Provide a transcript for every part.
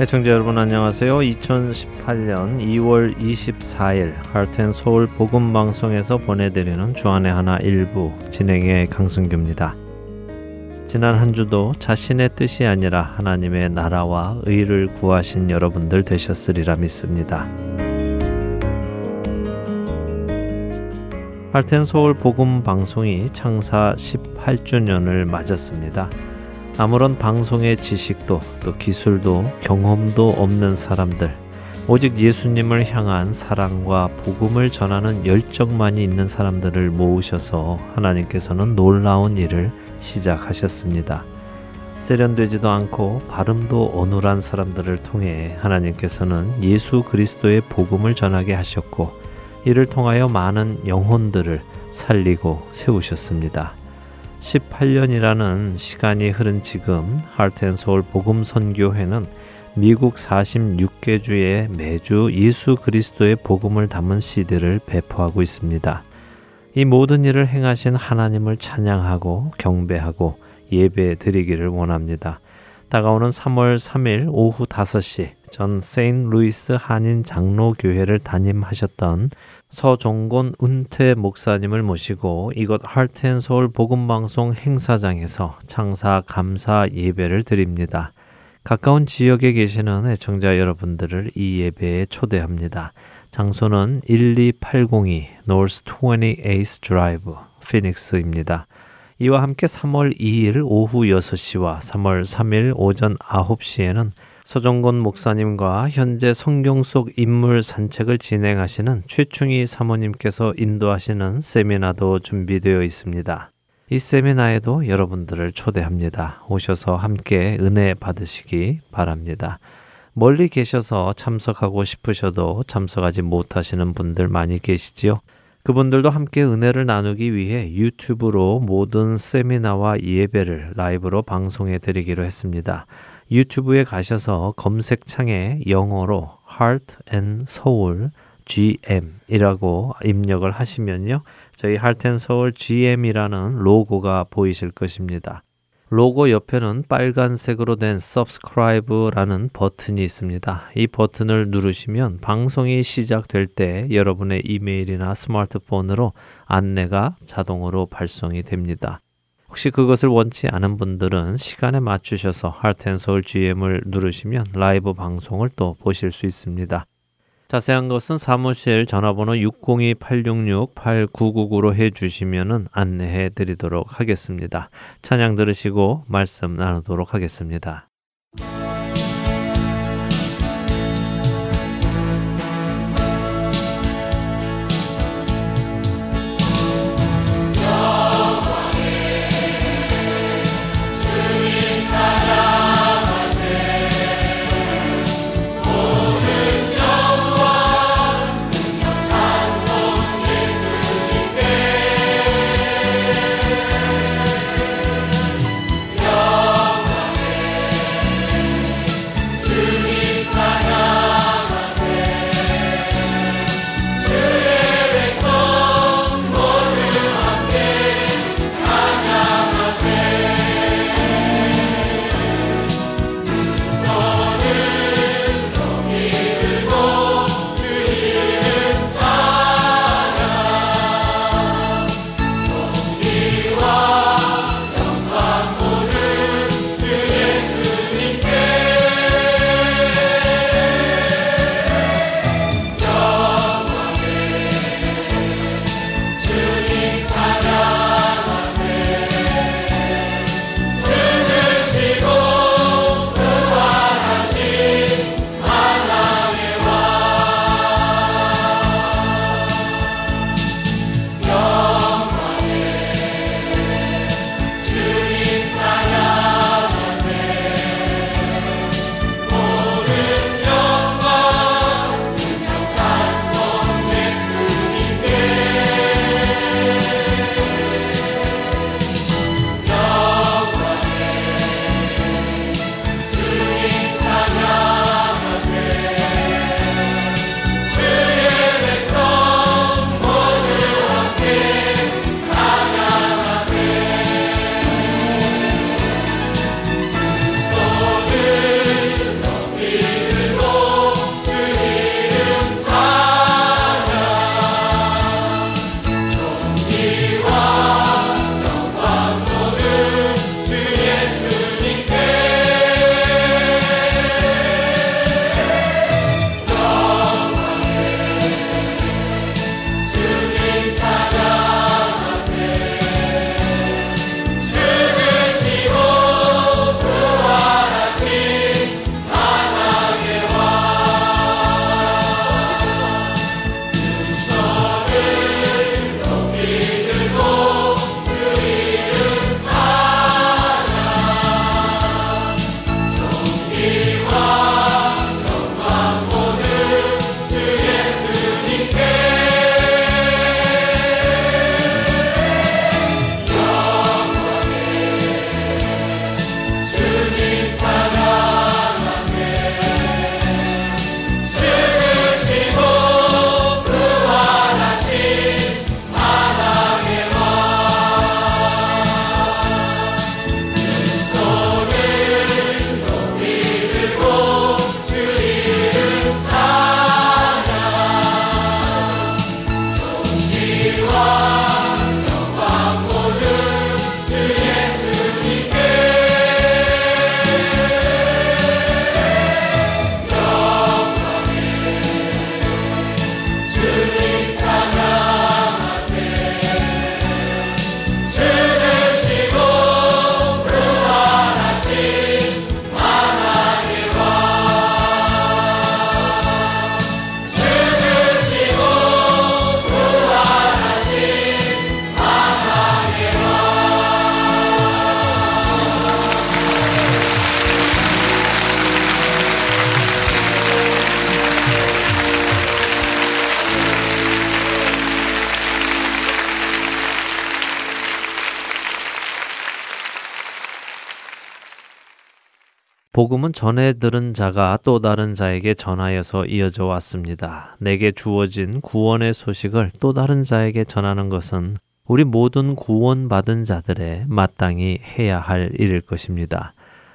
애청자 여러분 안녕하세요. 2018년 2월 24일 하트앤서울 복음 방송에서 보내드리는 주안의 하나 일부 진행의 강승규입니다. 지난 한 주도 자신의 뜻이 아니라 하나님의 나라와 의를 구하신 여러분들 되셨으리라 믿습니다. 할텐 서울 복음 방송이 창사 18주년을 맞았습니다. 아무런 방송의 지식도 또 기술도 경험도 없는 사람들, 오직 예수님을 향한 사랑과 복음을 전하는 열정만이 있는 사람들을 모으셔서 하나님께서는 놀라운 일을 시작하셨습니다. 세련되지도 않고 발음도 어눌한 사람들을 통해 하나님께서는 예수 그리스도의 복음을 전하게 하셨고 이를 통하여 많은 영혼들을 살리고 세우셨습니다. 18년이라는 시간이 흐른 지금 하트앤서울 복음 선교회는 미국 46개 주에 매주 예수 그리스도의 복음을 담은 CD를 배포하고 있습니다. 이 모든 일을 행하신 하나님을 찬양하고 경배하고 예배 드리기를 원합니다. 다가오는 3월 3일 오후 5시 전 세인 루이스 한인 장로교회를 담임하셨던 서종곤 은퇴 목사님을 모시고 이곳 하트앤소울 복음방송 행사장에서 창사 감사 예배를 드립니다. 가까운 지역에 계시는 애청자 여러분들을 이 예배에 초대합니다. 장소는 12802 North 28th 드라이브 피닉스입니다. 이와 함께 3월 2일 오후 6시와 3월 3일 오전 9시에는 서정건 목사님과 현재 성경 속 인물 산책을 진행하시는 최충희 사모님께서 인도하시는 세미나도 준비되어 있습니다. 이 세미나에도 여러분들을 초대합니다. 오셔서 함께 은혜 받으시기 바랍니다. 멀리 계셔서 참석하고 싶으셔도 참석하지 못하시는 분들 많이 계시지요. 그분들도 함께 은혜를 나누기 위해 유튜브로 모든 세미나와 예배를 라이브로 방송해 드리기로 했습니다. 유튜브에 가셔서 검색창에 영어로 Heart and Soul GM이라고 입력을 하시면요. 저희 Heart and Soul GM이라는 로고가 보이실 것입니다. 로고 옆에는 빨간색으로 된 subscribe라는 버튼이 있습니다. 이 버튼을 누르시면 방송이 시작될 때 여러분의 이메일이나 스마트폰으로 안내가 자동으로 발송이 됩니다. 혹시 그것을 원치 않은 분들은 시간에 맞추셔서 하트앤서울 GM을 누르시면 라이브 방송을 또 보실 수 있습니다. 자세한 것은 사무실 전화번호 602-866-8999로 해주시면 안내해 드리도록 하겠습니다. 찬양 들으시고 말씀 나누도록 하겠습니다. 복음은 전해 들은 자가 또 다른 자에게 전하여서 이어져 왔습니다. 내게 주어진 구원의 소식을 또 다른 자에게 전하는 것은 우리 모든 구원받은 자들의 마땅히 해야 할 일일 것입니다.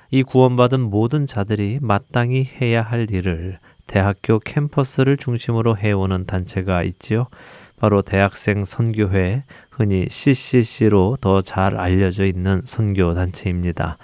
이 구원받은 모든 자들이 마땅히 해야 할 일을 대학교 캠퍼스를 중심으로 해오는 단체가 있지요. 바로 대학생 선교회, 흔히 CCC로 더 잘 알려져 있는 선교 단체입니다.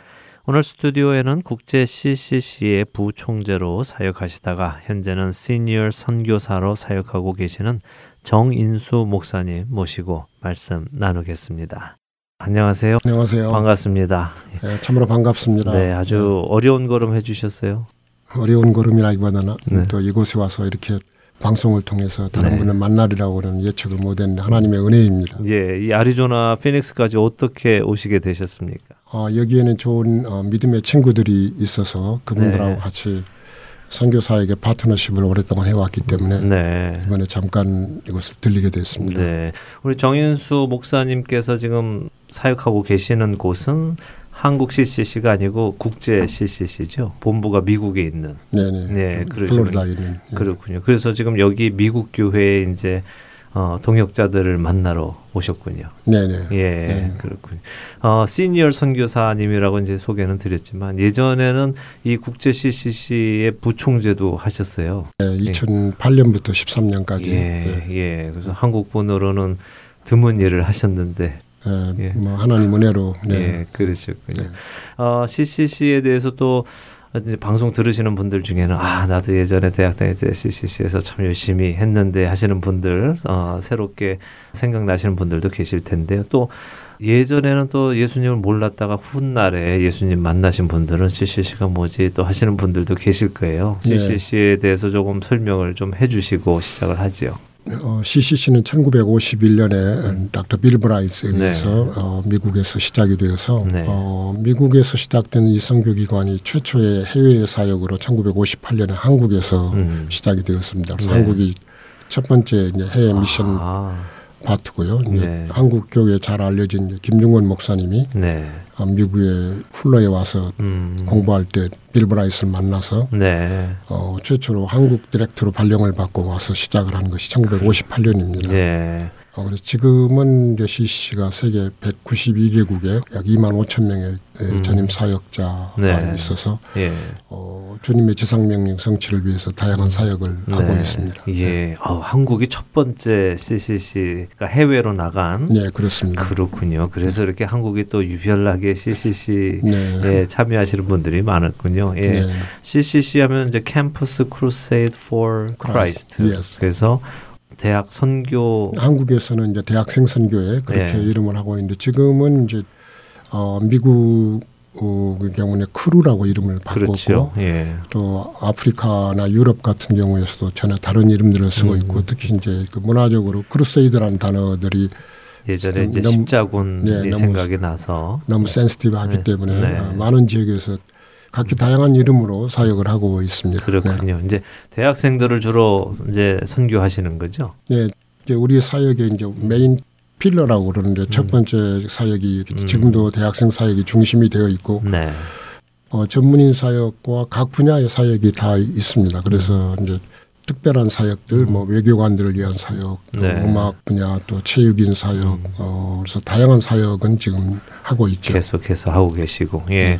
오늘 스튜디오에는 국제 CCC의 부총재로 사역하시다가 현재는 시니어 선교사로 사역하고 계시는 정인수 목사님 모시고 말씀 나누겠습니다. 안녕하세요. 안녕하세요. 반갑습니다. 네, 참으로 반갑습니다. 네, 아주 네. 어려운 걸음 해주셨어요. 어려운 걸음이라기보다는 네. 또 이곳에 와서 이렇게 방송을 통해서 다른 네. 분을 만나리라고 는 예측을 못했는데 하나님의 은혜입니다. 예, 이 아리조나 피닉스까지 어떻게 오시게 되셨습니까? 어, 여기에는 좋은 어, 믿음의 친구들이 있어서 그분들하고 네. 같이 선교사에게 파트너십을 오랫동안 해왔기 때문에 네. 이번에 잠깐 이곳을 들리게 됐습니다. 네. 우리 정인수 목사님께서 지금 사역하고 계시는 곳은 한국 CCC가 아니고 국제 CCC죠. 본부가 미국에 있는. 네네. 네. 예. 그렇군요. 그래서 지금 여기 미국 교회에 이제 어, 동역자들을 만나러 오셨군요. 네네. 예, 네. 그렇군요. 어, 시니어 선교사님이라고 이제 소개는 드렸지만 예전에는 이 국제 CCC의 부총재도 하셨어요. 네, 2008년부터 13년까지. 예, 네. 예. 그래서 한국 분으로는 드문 일을 하셨는데 예, 예. 뭐 하나님 은혜로 네. 예, 그러셨군요. 네. 어, CCC에 대해서 또 이제 방송 들으시는 분들 중에는 아 나도 예전에 대학 다닐 때 CCC에서 참 열심히 했는데 하시는 분들 어, 새롭게 생각나시는 분들도 계실 텐데요. 또 예전에는 또 예수님을 몰랐다가 훗날에 예수님 만나신 분들은 CCC가 뭐지 또 하시는 분들도 계실 거예요. CCC에 대해서 조금 설명을 좀 해주시고 시작을 하지요. 어, CCC는 1951년에 닥터 빌 브라이스에 의해서 네. 어, 미국에서 시작이 되어서 네. 어, 미국에서 시작된 이 선교기관이 최초의 해외 사역으로 1958년에 한국에서 음. 시작이 되었습니다. 그래서 네. 한국이 첫 번째 이제 해외 미션 아. 파트고요. 네. 한국 교회 잘 알려진 김중원 목사님이 네. 어, 미국의 플러에 와서 음. 공부할 때 빌브라이스를 만나서 네. 어, 최초로 한국 디렉터로 발령을 받고 와서 시작을 한 것이 1958년입니다. 네. 어, 그래서 지금은 이제 CC가 세계 192개국에 약 2만 5천 명의 음. 전임 사역자가 네. 있어서 예. 어, 주님의 지상명령 성취를 위해서 다양한 사역을 네. 하고 있습니다. 예, 네. 어, 한국이 첫 번째 CCC가 해외로 나간. 네, 그렇습니다. 그렇군요. 그래서 이렇게 한국이 또 유별나게 CCC에 네. 참여하시는 분들이 많았군요. 예. 네. CCC 하면 이제 Campus Crusade for Christ. Yes. 그래서 대학 선교 한국에서는 이제 대학생 선교회 그렇게 네. 이름을 하고 있는데 지금은 이제 어 미국 어, 그 경우는 Cru라고 이름을 바꿨고 그렇죠. 예. 또 아프리카나 유럽 같은 경우에서도 전혀 다른 이름들을 쓰고 음. 있고 특히 이제 그 문화적으로 Crusade라는 단어들이 예전에 이제 너무, 십자군이 네, 생각이 나서 너무 센스티브하기 네. 때문에 네. 많은 지역에서 각기 다양한 이름으로 사역을 하고 있습니다. 그렇군요. 네. 이제 대학생들을 주로 이제 선교하시는 거죠? 네, 이제 우리 사역의 이제 메인 필러라고 그러는데 음. 첫 번째 사역이 음. 지금도 대학생 사역이 중심이 되어 있고 네. 어, 전문인 사역과 각 분야의 사역이 다 있습니다. 그래서 음. 이제 특별한 사역들, 뭐 외교관들을 위한 사역, 네. 음악 분야, 또 체육인 사역, 음. 어, 그래서 다양한 사역은 지금 하고 있죠. 계속해서 하고 계시고, 예. 네.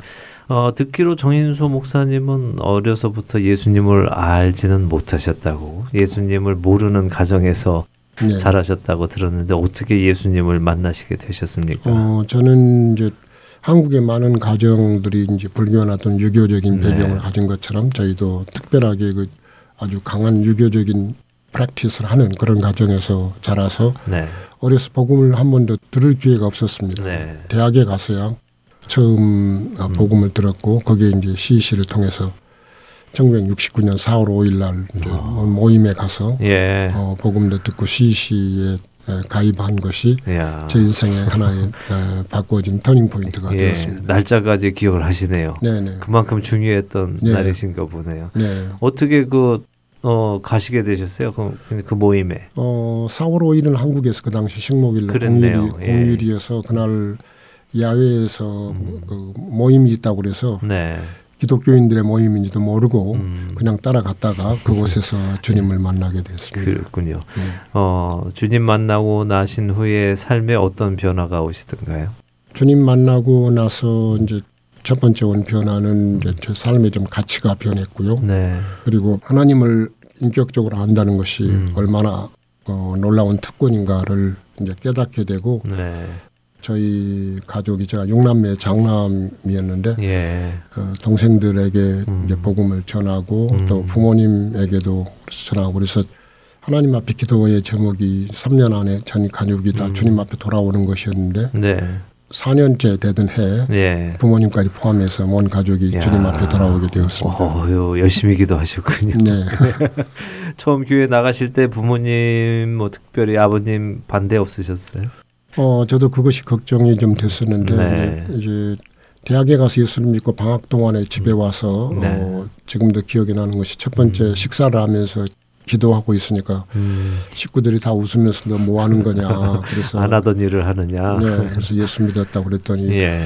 어, 듣기로 정인수 목사님은 어려서부터 예수님을 알지는 못하셨다고 예수님을 모르는 가정에서 네. 자라셨다고 들었는데 어떻게 예수님을 만나시게 되셨습니까? 어, 저는 이제 한국의 많은 가정들이 이제 불교나 어떤 유교적인 네. 배경을 네. 가진 것처럼 저희도 특별하게 그 아주 강한 유교적인 프랙티스를 하는 그런 가정에서 자라서 네. 어려서 복음을 한 번도 들을 기회가 없었습니다. 네. 대학에 가서야 처음 어, 음. 복음을 들었고 거기에 이제 CC를 통해서 1969년 4월 5일 날 어. 모임에 가서 예. 어, 복음도 듣고 CC에 가입한 것이 야. 제 인생의 하나의 에, 바꿔진 터닝 포인트가 예. 되었습니다. 날짜까지 기억을 하시네요. 네네. 그만큼 중요했던 네. 날이신가 보네요. 네. 어떻게 그 어, 가시게 되셨어요? 그, 그 모임에? 어, 4월 5일은 한국에서 그 당시 식목일 공휴일이, 예. 공휴일이어서 그날 야외에서 음. 그 모임이 있다고 그래서 네. 기독교인들의 모임인지도 모르고 음. 그냥 따라갔다가 그곳에서 주님을 만나게 되었습니다. 그렇군요. 네. 어, 주님 만나고 나신 후에 삶에 어떤 변화가 오시던가요? 주님 만나고 나서 이제 첫 번째 온 변화는 이제 제 삶의 좀 가치가 변했고요. 네. 그리고 하나님을 인격적으로 안다는 것이 음. 얼마나 어, 놀라운 특권인가를 이제 깨닫게 되고 네. 저희 가족이 제가 용남매 장남이었는데 예. 어, 동생들에게 음. 이제 복음을 전하고 음. 또 부모님에게도 전하고 그래서 하나님 앞에 기도의 제목이 3년 안에 전 가족이 다 음. 주님 앞에 돌아오는 것이었는데 네. 4년째 되던 해 예. 부모님까지 포함해서 온 가족이 야. 주님 앞에 돌아오게 되었습니다. 어, 열심히 기도하셨군요. 네. 처음 교회 나가실 때 부모님 뭐 특별히 아버님 반대 없으셨어요? 어, 저도 그것이 걱정이 좀 됐었는데 네. 이제 대학에 가서 예수를 믿고 방학 동안에 집에 와서 네. 어, 지금도 기억이 나는 것이 첫 번째 음. 식사를 하면서 기도하고 있으니까 음. 식구들이 다 웃으면서 너 뭐 하는 거냐. 그래서 안 하던 일을 하느냐. 네, 그래서 예수 믿었다고 그랬더니 예.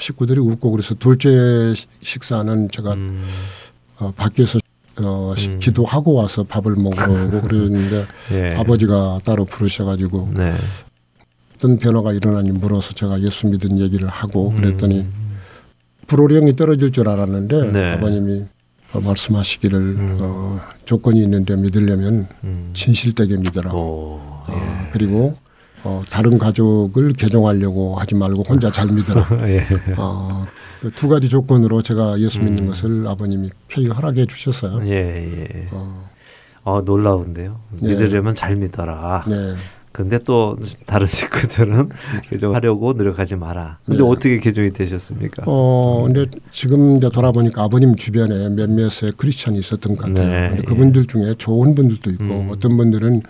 식구들이 웃고 그래서 둘째 식사는 제가 음. 어, 밖에서 어, 음. 기도하고 와서 밥을 먹으려고 그랬는데 예. 아버지가 따로 부르셔가지고 네. 어떤 변화가 일어나니 물어서 제가 예수 믿은 얘기를 하고 그랬더니 음. 불호령이 떨어질 줄 알았는데 네. 아버님이 어, 말씀하시기를 음. 어, 조건이 있는데 믿으려면 음. 진실되게 믿어라. 오, 어, 예. 어, 그리고 어, 다른 가족을 개종하려고 하지 말고 혼자 잘 믿어라. 예. 어, 그 두 가지 조건으로 제가 예수 믿는 음. 것을 아버님이 쾌히 허락해 주셨어요. 예, 예. 어, 어 놀라운데요. 네. 믿으려면 잘 믿어라. 네. 근데 또 다른 식구들은 개종하려고 노력하지 마라. 근데 네. 어떻게 개종이 되셨습니까? 어, 근데 지금 이제 돌아보니까 아버님 주변에 몇몇의 크리스천이 있었던 것 같아요. 네. 근데 그분들 중에 좋은 분들도 있고 음. 어떤 분들은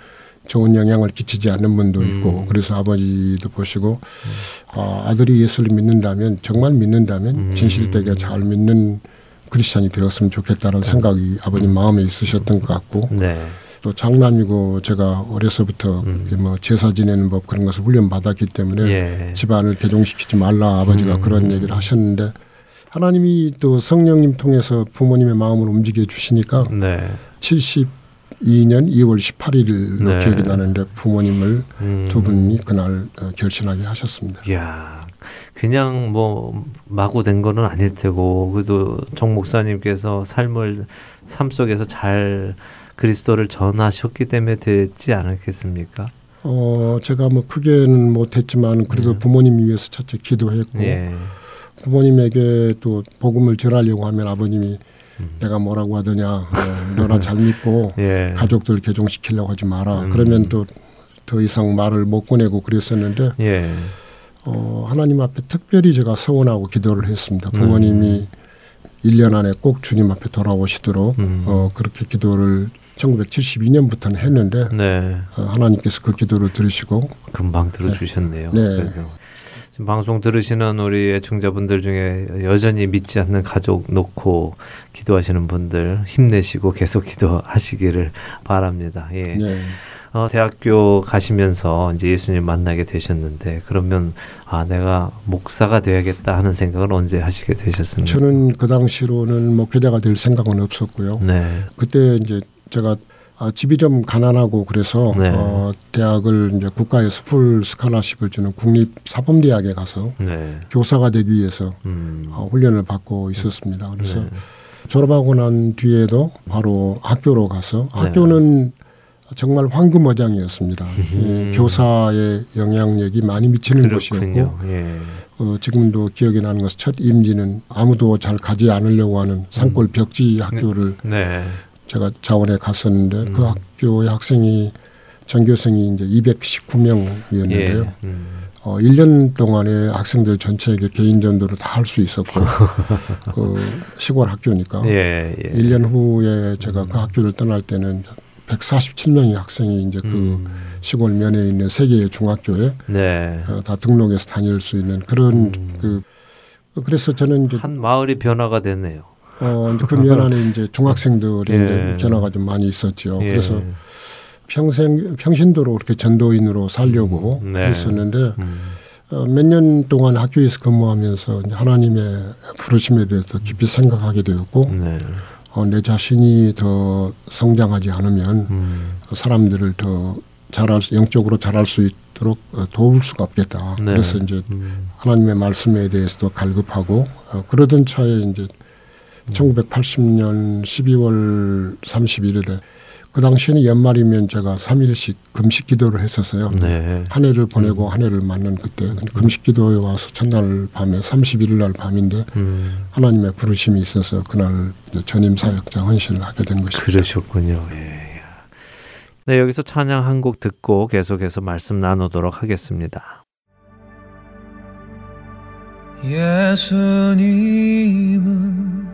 좋은 영향을 끼치지 않는 분도 음. 있고 그래서 아버지도 보시고 음. 어, 아들이 예수를 믿는다면 정말 믿는다면 음. 진실되게 잘 믿는 크리스천이 되었으면 좋겠다는 네. 생각이 아버님 마음에 있으셨던 것 같고 네. 또 장남이고 제가 어려서부터 음. 뭐 제사 지내는 법 그런 것을 훈련 받았기 때문에 예. 집안을 개종시키지 말라 아버지가 음. 그런 얘기를 하셨는데 하나님이 또 성령님 통해서 부모님의 마음을 움직여 주시니까 네. 72년 2월 18일로 네. 기억이 나는데 부모님을 음. 두 분이 그날 어, 결신하게 하셨습니다. 이야. 그냥 뭐 마구 된 거는 아닐 테고 그래도 정 목사님께서 삶을 삶 속에서 잘 그리스도를 전하셨기 때문에 되지 않았겠습니까? 어, 제가 뭐 크게는 못했지만 그래도 네. 부모님 위해서 첫째 기도했고 예. 부모님에게 또 복음을 전하려고 하면 아버님이 음. 내가 뭐라고 하더냐 어, 너나 잘 믿고 예. 가족들 개종시키려고 하지 마라 음. 그러면 또 더 이상 말을 못 꺼내고 그랬었는데 예. 어, 하나님 앞에 특별히 제가 서원하고 기도를 했습니다 부모님이 음. 1년 안에 꼭 주님 앞에 돌아오시도록 음. 어, 그렇게 기도를 1972년부터는 했는데 네. 어, 하나님께서 그 기도를 들으시고 금방 들어주셨네요. 네. 지금 방송 들으시는 우리 애청자분들 중에 여전히 믿지 않는 가족 놓고 기도하시는 분들 힘내시고 계속 기도하시기를 바랍니다. 예. 네. 어, 대학교 가시면서 이제 예수님 만나게 되셨는데 그러면 아 내가 목사가 되야겠다 하는 생각을 언제 하시게 되셨습니까? 저는 그 당시로는 목회자가 될 생각은 없었고요. 네. 그때 이제 제가 아, 집이 좀 가난하고 그래서 네. 어, 대학을 이제 국가에서 풀 스칼라십을 주는 국립 사범 대학에 가서 네. 교사가 되기 위해서 음. 어, 훈련을 받고 있었습니다. 그래서 네. 졸업하고 난 뒤에도 바로 학교로 가서 네. 학교는 정말 황금어장이었습니다. 음. 예, 교사의 영향력이 많이 미치는 그렇군요. 곳이었고 예. 어, 지금도 기억이 나는 것은 첫 임지는 아무도 잘 가지 않으려고 하는 산골 벽지 학교를 네. 제가 자원에 갔었는데 그 음. 그 학교의 학생이 전교생이 이제 219명이었는데요. 예. 음. 어, 1년 동안에 학생들 전체에게 개인 전도를 다 할 수 있었고 그 시골 학교니까 예, 예. 1년 후에 제가 음. 그 학교를 떠날 때는 147명의 학생이 이제 그 음. 시골 면에 있는 세 개의 중학교에 네. 어, 다 등록해서 다닐 수 있는 그런 음. 그 그래서 저는 이제 한 마을이 변화가 됐네요. 어, 그 면안에 이제 중학생들이 예. 이제 변화가 좀 많이 있었죠. 예. 그래서 평생 평신도로 그렇게 전도인으로 살려고 음. 네. 했었는데 음. 어, 몇년 동안 학교에서 근무하면서 하나님의 부르심에 대해서 깊이 생각하게 되었고 네. 어, 내 자신이 더 성장하지 않으면 음. 사람들을 더 잘할 영적으로 잘할 수 있도록 어, 도울 수가 없겠다. 네. 그래서 이제 음. 하나님의 말씀에 대해서도 갈급하고 어, 그러던 차에 이제 음. 1980년 12월 31일에 그 당시에는 연말이면 제가 3일씩 금식 기도를 했었어요. 네. 한 해를 보내고 음. 한 해를 맞는 그때 금식 기도에 와서 첫날 밤에 31일 날 밤인데 음. 하나님의 부르심이 있어서 그날 전임 사역자 헌신을 하게 된 것입니다. 그러셨군요. 예. 네, 여기서 찬양 한 곡 듣고 계속해서 말씀 나누도록 하겠습니다. 예수님은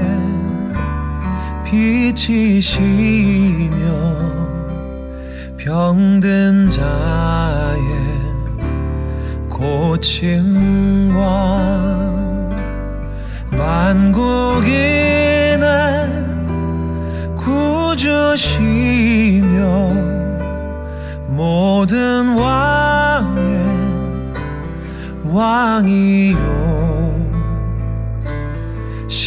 빛이시며 병든 자의 고침과 만국인의 구주시며 모든 왕의 왕이요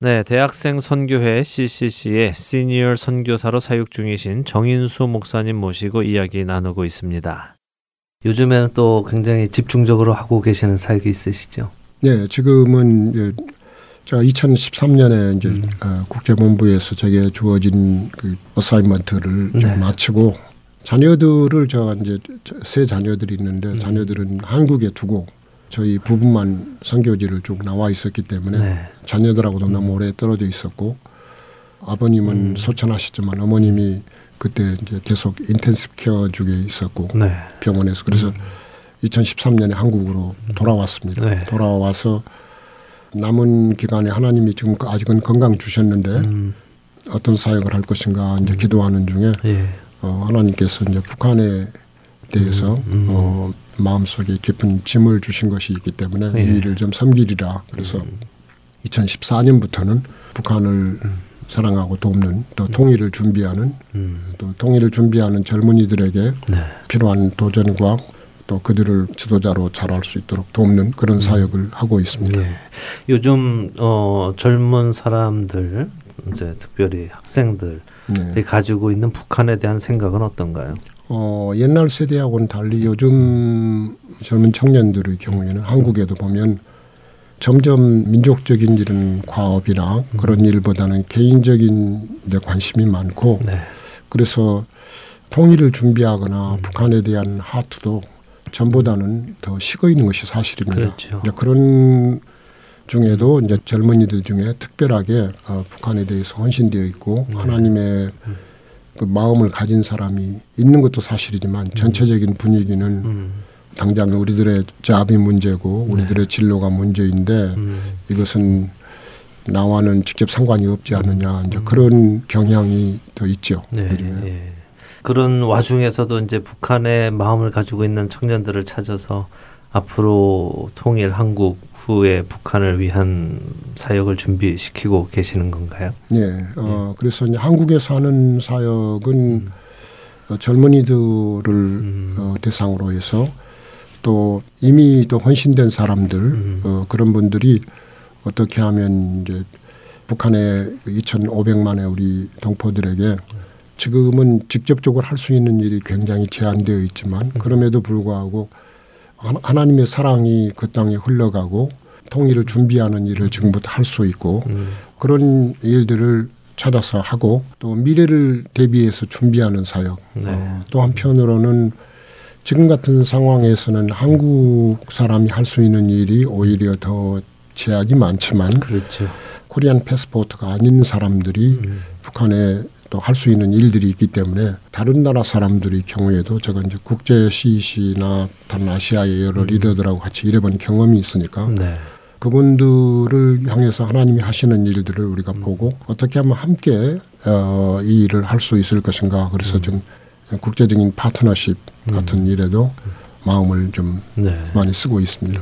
네, 대학생 선교회 CCC의 시니어 선교사로 사육 중이신 정인수 목사님 모시고 이야기 나누고 있습니다. 요즘에는 또 굉장히 집중적으로 하고 계시는 사역이 있으시죠? 네, 지금은 이 제 제가 2013년에 이제 음. 어, 국제본부에서 제게 주어진 그 어사이먼트를 네. 마치고 자녀들을 제가 이제 세 자녀들이 있는데 음. 자녀들은 한국에 두고 저희 부부만 선교지를 쭉 나와 있었기 때문에 네. 자녀들하고도 음. 너무 오래 떨어져 있었고 아버님은 음. 소천하셨지만 어머님이 그때 이제 계속 인텐시브 케어 중에 있었고 네. 병원에서 그래서 음. 2013년에 한국으로 돌아왔습니다. 네. 돌아와서 남은 기간에 하나님이 지금 아직은 건강 주셨는데 음. 어떤 사역을 할 것인가 이제 기도하는 중에 예. 어, 하나님께서 이제 북한에 대해서 음, 음. 어, 마음속에 깊은 짐을 주신 것이 있기 때문에 예. 이 일을 좀 섬기리라. 그래서 음. 2014년부터는 북한을 음. 사랑하고 돕는 또 음. 통일을 준비하는 음. 또 통일을 준비하는 젊은이들에게 네. 필요한 도전과 또 그들을 지도자로 자랄 수 있도록 돕는 그런 사역을 하고 있습니다. 네. 요즘 어, 젊은 사람들 이제 특별히 학생들이 네. 가지고 있는 북한에 대한 생각은 어떤가요? 어, 옛날 세대하고는 달리 요즘 젊은 청년들의 경우에는 한국에도 보면 점점 민족적인 이런 과업이나 음. 그런 일보다는 개인적인 이제 관심이 많고 네. 그래서 통일을 준비하거나 음. 북한에 대한 하트도 전보다는 더 식어 있는 것이 사실입니다. 그렇죠. 그런 중에도 이제 젊은이들 중에 특별하게 어, 북한에 대해서 헌신되어 있고 네. 하나님의 음. 그 마음을 가진 사람이 있는 것도 사실이지만 음. 전체적인 분위기는 음. 당장 우리들의 잡이 문제고 네. 우리들의 진로가 문제인데 음. 이것은 나와는 직접 상관이 없지 않느냐 이제 음. 그런 경향이 더 있죠. 네, 네. 그런 와중에서도 이제 북한의 마음을 가지고 있는 청년들을 찾아서 앞으로 통일 한국 후에 북한을 위한 사역을 준비시키고 계시는 건가요? 네. 어, 그래서 이제 한국에 사는 사역은 음. 어, 젊은이들을 음. 어, 대상으로 해서 또 이미 또 헌신된 사람들 음. 어, 그런 분들이 어떻게 하면 이제 북한의 2,500만의 우리 동포들에게 지금은 직접적으로 할 수 있는 일이 굉장히 제한되어 있지만 음. 그럼에도 불구하고 하나님의 사랑이 그 땅에 흘러가고 통일을 준비하는 일을 지금부터 할 수 있고 음. 그런 일들을 찾아서 하고 또 미래를 대비해서 준비하는 사역 네. 어, 또 한편으로는 지금 같은 상황에서는 한국 사람이 할 수 있는 일이 오히려 더 제약이 많지만 그렇죠. 코리안 패스포트가 아닌 사람들이 음. 북한에 또 할 수 있는 일들이 있기 때문에 다른 나라 사람들의 경우에도 제가 이제 국제 CEC나 다른 아시아의 여러 음. 리더들하고 같이 일해본 경험이 있으니까 네. 그분들을 향해서 하나님이 하시는 일들을 우리가 음. 보고 어떻게 하면 함께 어, 이 일을 할 수 있을 것인가 그래서 음. 좀 국제적인 파트너십 음. 같은 일에도 마음을 좀 네. 많이 쓰고 있습니다.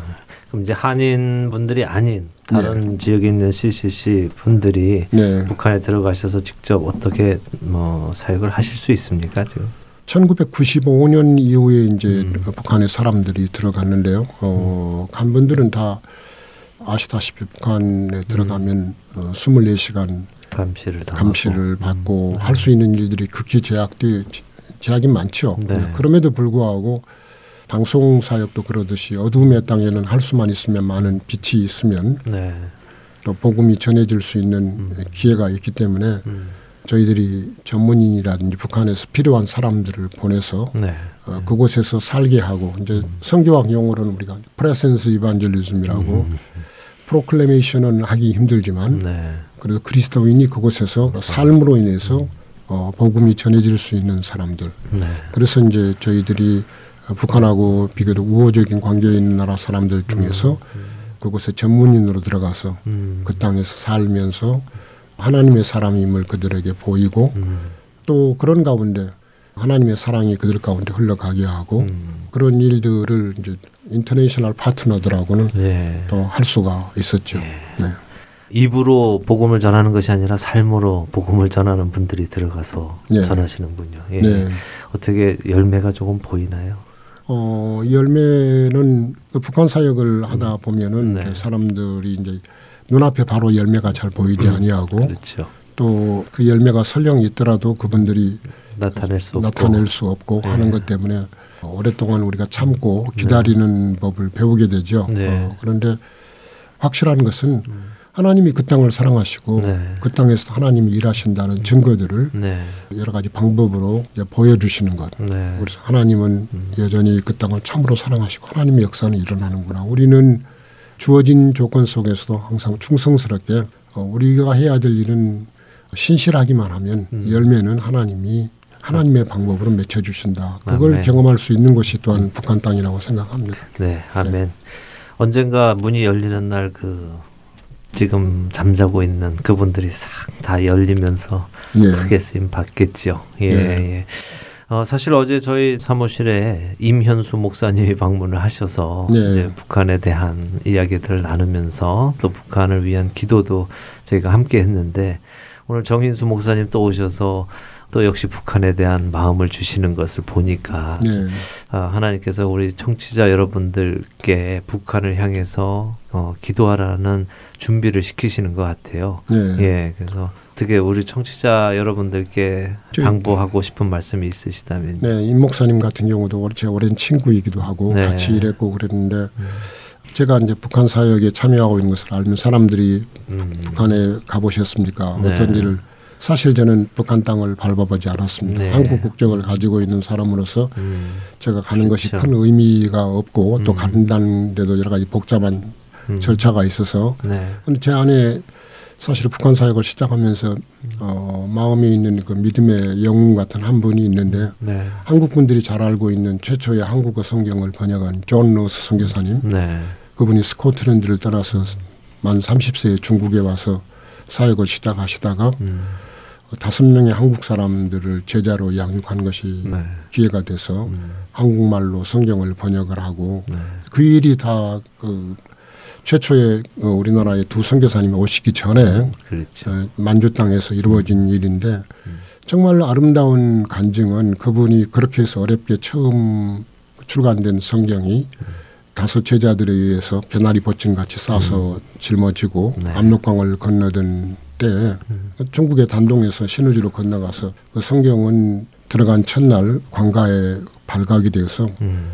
그럼 이제 한인 분들이 아닌 다른 네. 지역에 있는 CCC 분들이 네. 북한에 들어가셔서 직접 어떻게 뭐 사역을 하실 수 있습니까 지금? 1995년 이후에 이제 음. 북한에 사람들이 들어갔는데요. 어, 간 분들은 다 아시다시피 북한에 들어가면 음. 어, 24시간 감시를, 감시를 음. 받고 음. 할수 있는 일들이 극히 제약돼 제약이 많죠. 네. 그럼에도 불구하고 방송 사역도 그러듯이 어둠의 땅에는 할 수만 있으면 많은 빛이 있으면 네. 또 복음이 전해질 수 있는 음. 기회가 있기 때문에 음. 저희들이 전문인이라든지 북한에서 필요한 사람들을 보내서 네. 어, 그곳에서 살게 하고 이제 음. 성교학 용어로는 우리가 프레센스 이반젤리즘이라고 음. 프로클레메이션은 하기 힘들지만 네. 그래도 그리스도인이 그곳에서. 삶으로 인해서 음. 어, 복음이 전해질 수 있는 사람들. 네. 그래서 이제 저희들이 북한하고 비교적 우호적인 관계에 있는 나라 사람들 중에서 음, 음. 그곳에 전문인으로 들어가서 음. 그 땅에서 살면서 하나님의 사람임을 그들에게 보이고 또 그런 가운데 하나님의 사랑이 그들 가운데 흘러가게 하고 음. 그런 일들을 이제 인터내셔널 파트너들하고는 예. 또할 수가 있었죠. 예. 네. 입으로 복음을 전하는 것이 아니라 삶으로 복음을 전하는 분들이 들어가서 예. 전하시는군요. 예. 네. 어떻게 열매가 조금 보이나요? 어, 열매는 그 북한 사역을 하다 보면은 네. 사람들이 이제 눈앞에 바로 열매가 잘 보이지 음, 아니하고 그렇죠. 또그 열매가 설령 있더라도 그분들이 나타낼 수 나타낼 없고, 수 없고 네. 하는 것 때문에 오랫동안 우리가 참고 네. 기다리는 네. 법을 배우게 되죠. 네. 어, 그런데 확실한 것은 음. 하나님이 그 땅을 사랑하시고 네. 그 땅에서 하나님이 일하신다는 증거들을 네. 여러 가지 방법으로 보여주시는 것. 네. 그래서 하나님은 음. 여전히 그 땅을 참으로 사랑하시고 하나님의 역사는 일어나는구나. 우리는 주어진 조건 속에서도 항상 충성스럽게 어, 우리가 해야 될 일은 신실하기만 하면 음. 열매는 하나님이 하나님의 방법으로 맺혀 주신다. 그걸 아멘. 경험할 수 있는 곳이 또한 음. 북한 땅이라고 생각합니다. 네, 아멘. 네. 언젠가 문이 열리는 날 그 지금 잠자고 있는 그분들이 싹 다 열리면서 예. 크게 쓰임 받겠죠. 예, 예. 예. 어, 사실 어제 저희 사무실에 임현수 목사님이 방문을 하셔서 예. 이제 북한에 대한 이야기들을 나누면서 또 북한을 위한 기도도 저희가 함께 했는데 오늘 정인수 목사님 또 오셔서 또 역시 북한에 대한 마음을 주시는 것을 보니까 네. 아, 하나님께서 우리 청취자 여러분들께 북한을 향해서 어, 기도하라는 준비를 시키시는 것 같아요. 네. 예, 그래서 어떻게 우리 청취자 여러분들께 당부하고 싶은 말씀이 있으시다면? 네, 임 목사님 같은 경우도 제 오랜 친구이기도 하고 네. 같이 일했고 그랬는데. 음. 제가 이제 북한 사역에 참여하고 있는 것을 알면 사람들이 음. 북한에 가보셨습니까? 네. 어떤 일을 사실 저는 북한 땅을 밟아보지 않았습니다. 네. 한국 국적을 가지고 있는 사람으로서 음. 제가 가는 것이 그렇죠. 큰 의미가 없고 음. 또 간다는데도 여러 가지 복잡한 음. 절차가 있어서 네. 근데 제 안에 사실 북한 사역을 시작하면서 어, 마음에 있는 그 믿음의 영웅 같은 한 분이 있는데 네. 한국 분들이 잘 알고 있는 최초의 한국어 성경을 번역한 존 로스 선교사님 네. 그분이 스코틀랜드를 따라서 만 30세에 중국에 와서 사역을 시작하시다가 음. 다섯 명의 한국 사람들을 제자로 양육한 것이 네. 기회가 돼서 음. 한국말로 성경을 번역을 하고 네. 그 일이 다 그 최초의 어, 우리나라의 두 선교사님이 오시기 전에 그렇죠. 어, 만주 땅에서 이루어진 음. 일인데 음. 정말 아름다운 간증은 그분이 그렇게 해서 어렵게 처음 출간된 성경이 음. 다섯 제자들에 의해서 괴나리 봇짐 같이 싸서 음. 짊어지고 네. 압록강을 건너던 때 음. 중국의 단동에서 신의주로 건너가서 그 성경은 들어간 첫날 관가에 발각이 되어서 음.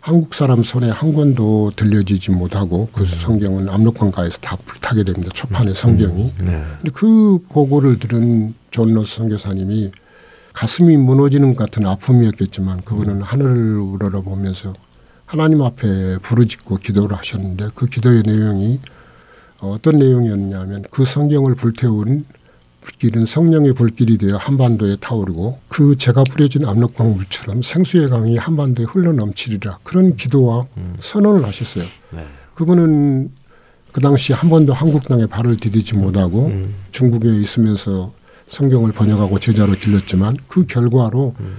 한국 사람 손에 한 권도 들려지지 못하고 그 음. 성경은 압록강가에서 다 불타게 됩니다. 초판의 음. 성경이. 음. 네. 근데 그 보고를 들은 존 로스 선교사님이 가슴이 무너지는 것 같은 아픔이었겠지만 그분은 하늘을 우러러보면서 하나님 앞에 부르짖고 기도를 하셨는데 그 기도의 내용이 어떤 내용이었냐면 그 성경을 불태운 불길은 성령의 불길이 되어 한반도에 타오르고 그 제가 뿌려진 압록강 물처럼 생수의 강이 한반도에 흘러넘치리라 그런 기도와 음. 선언을 하셨어요. 네. 그분은 그 당시 한 번도 한국 땅에 발을 디디지 못하고 음. 중국에 있으면서 성경을 번역하고 제자로 길렀지만 그 결과로 음.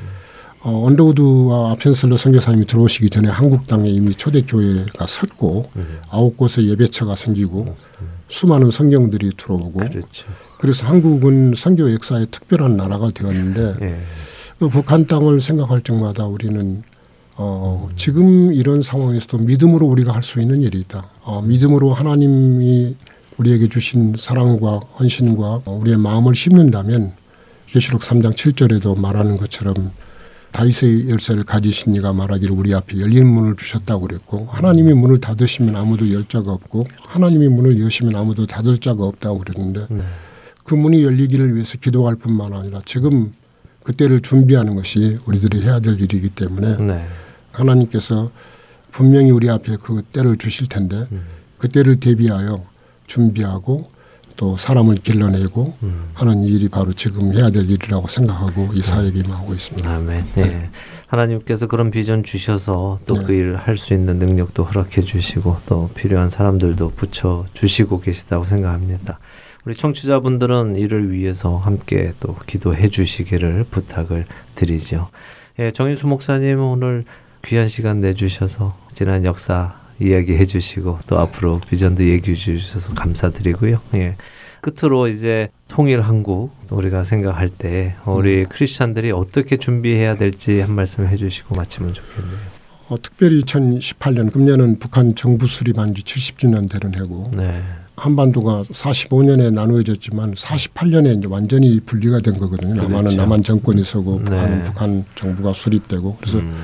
어, 언더우드와 아펜슬러 선교사님이 들어오시기 전에 한국 땅에 이미 초대교회가 섰고 음. 아홉 곳의 예배처가 생기고 음. 수많은 성경들이 들어오고 그렇죠. 그래서 한국은 선교 역사의 특별한 나라가 되었는데 예. 그 북한 땅을 생각할 적마다 우리는 어, 음. 지금 이런 상황에서도 믿음으로 우리가 할 수 있는 일이 있다. 어, 믿음으로 하나님이 우리에게 주신 사랑과 헌신과 우리의 마음을 심는다면 계시록 3장 7절에도 말하는 것처럼 다윗의 열쇠를 가지신 이가 말하기를 우리 앞에 열린 문을 주셨다고 그랬고 하나님이 문을 닫으시면 아무도 열 자가 없고 하나님이 문을 여시면 아무도 닫을 자가 없다고 그랬는데 네. 그 문이 열리기를 위해서 기도할 뿐만 아니라 지금 그때를 준비하는 것이 우리들이 해야 될 일이기 때문에 네. 하나님께서 분명히 우리 앞에 그 때를 주실 텐데 음. 그 때를 대비하여 준비하고 또 사람을 길러내고 음. 하는 일이 바로 지금 해야 될 일이라고 생각하고 이 사역에 임하고 있습니다. 아멘. 네. 네. 하나님께서 그런 비전 주셔서 또그 네. 일을 할 수 있는 능력도 허락해 주시고 또 필요한 사람들도 붙여 주시고 계시다고 생각합니다. 우리 청취자분들은 이를 위해서 함께 또 기도해 주시기를 부탁을 드리죠. 예, 정인수 목사님 오늘 귀한 시간 내주셔서 지난 역사 이야기해 주시고 또 앞으로 비전도 얘기해 주셔서 감사드리고요. 예. 끝으로 이제 통일 한국 우리가 생각할 때 우리 음. 크리스찬들이 어떻게 준비해야 될지 한 말씀 해주시고 마치면 좋겠네요. 어, 특별히 2018년 금년은 북한 정부 수립한 지 70주년 되는 해고 네. 한반도가 45년에 나누어졌지만 48년에 이제 완전히 분리가 된 거거든요. 그렇죠. 남한은 남한 정권이 서고 네. 북한은 북한 정부가 수립되고 그래서 음.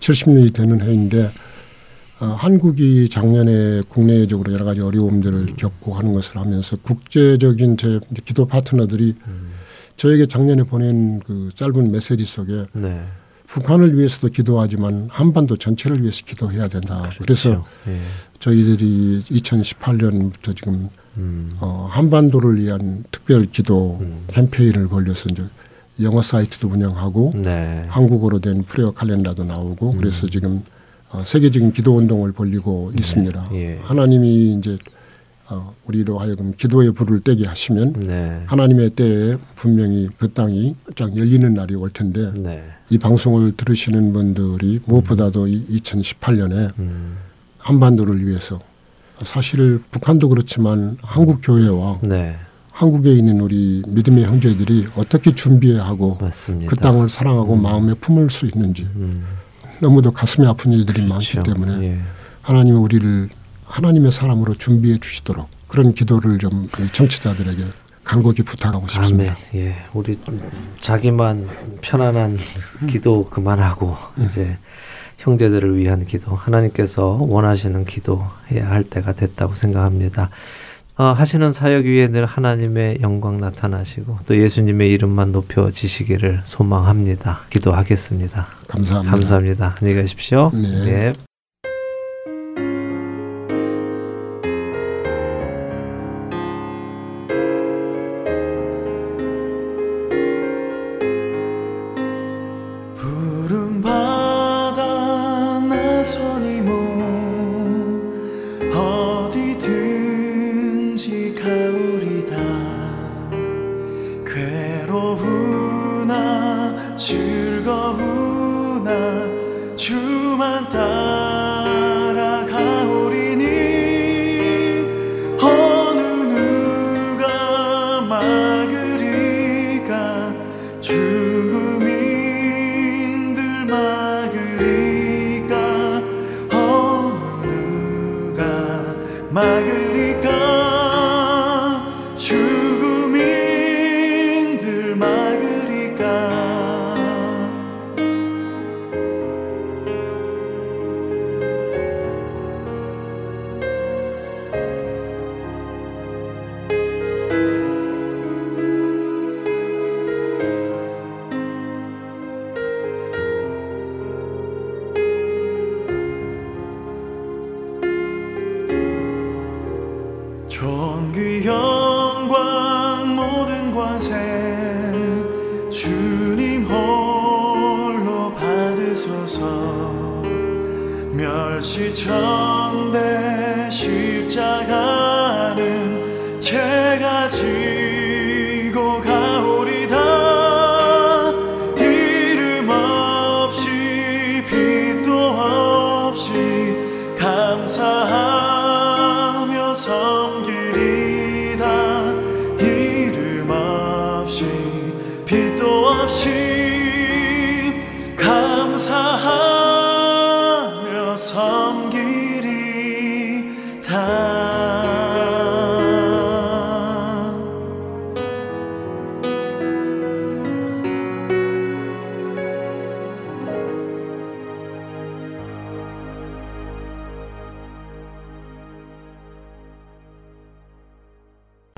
70년이 되는 해인데 어, 한국이 작년에 국내적으로 여러 가지 어려움들을 음. 겪고 하는 것을 하면서 국제적인 제 기도 파트너들이 음. 저에게 작년에 보낸 그 짧은 메시지 속에 네. 북한을 위해서도 기도하지만 한반도 전체를 위해서 기도해야 된다. 그렇죠. 그래서 예. 저희들이 2018년부터 지금 음. 어, 한반도를 위한 특별 기도 음. 캠페인을 벌려서 이제 영어 사이트도 운영하고 네. 한국어로 된 프레어 칼렌더도 나오고 음. 그래서 지금 어, 세계적인 기도 운동을 벌리고 네. 있습니다. 예. 하나님이 이제 어, 우리로 하여금 기도의 불을 떼게 하시면 네. 하나님의 때에 분명히 그 땅이 쫙 열리는 날이 올 텐데 네. 이 방송을 들으시는 분들이 무엇보다도 음. 2018년에 음. 한반도를 위해서 사실 북한도 그렇지만 한국 교회와 네. 한국에 있는 우리 믿음의 형제들이 어떻게 준비해야 하고 맞습니다. 그 땅을 사랑하고 음. 마음에 품을 수 있는지 음. 너무도 가슴이 아픈 일들이 그렇죠. 많기 때문에 예. 하나님이 우리를 하나님의 사람으로 준비해 주시도록 그런 기도를 좀 청취자들에게 간곡히 부탁하고 싶습니다. 아멘. 예, 우리 자기만 편안한 기도 그만하고 음. 이제 형제들을 위한 기도, 하나님께서 원하시는 기도 해야 할 때가 됐다고 생각합니다. 어, 하시는 사역 위에 늘 하나님의 영광 나타나시고 또 예수님의 이름만 높여지시기를 소망합니다. 기도하겠습니다. 감사합니다. 감사합니다. 안녕히 가십시오. 네. 네.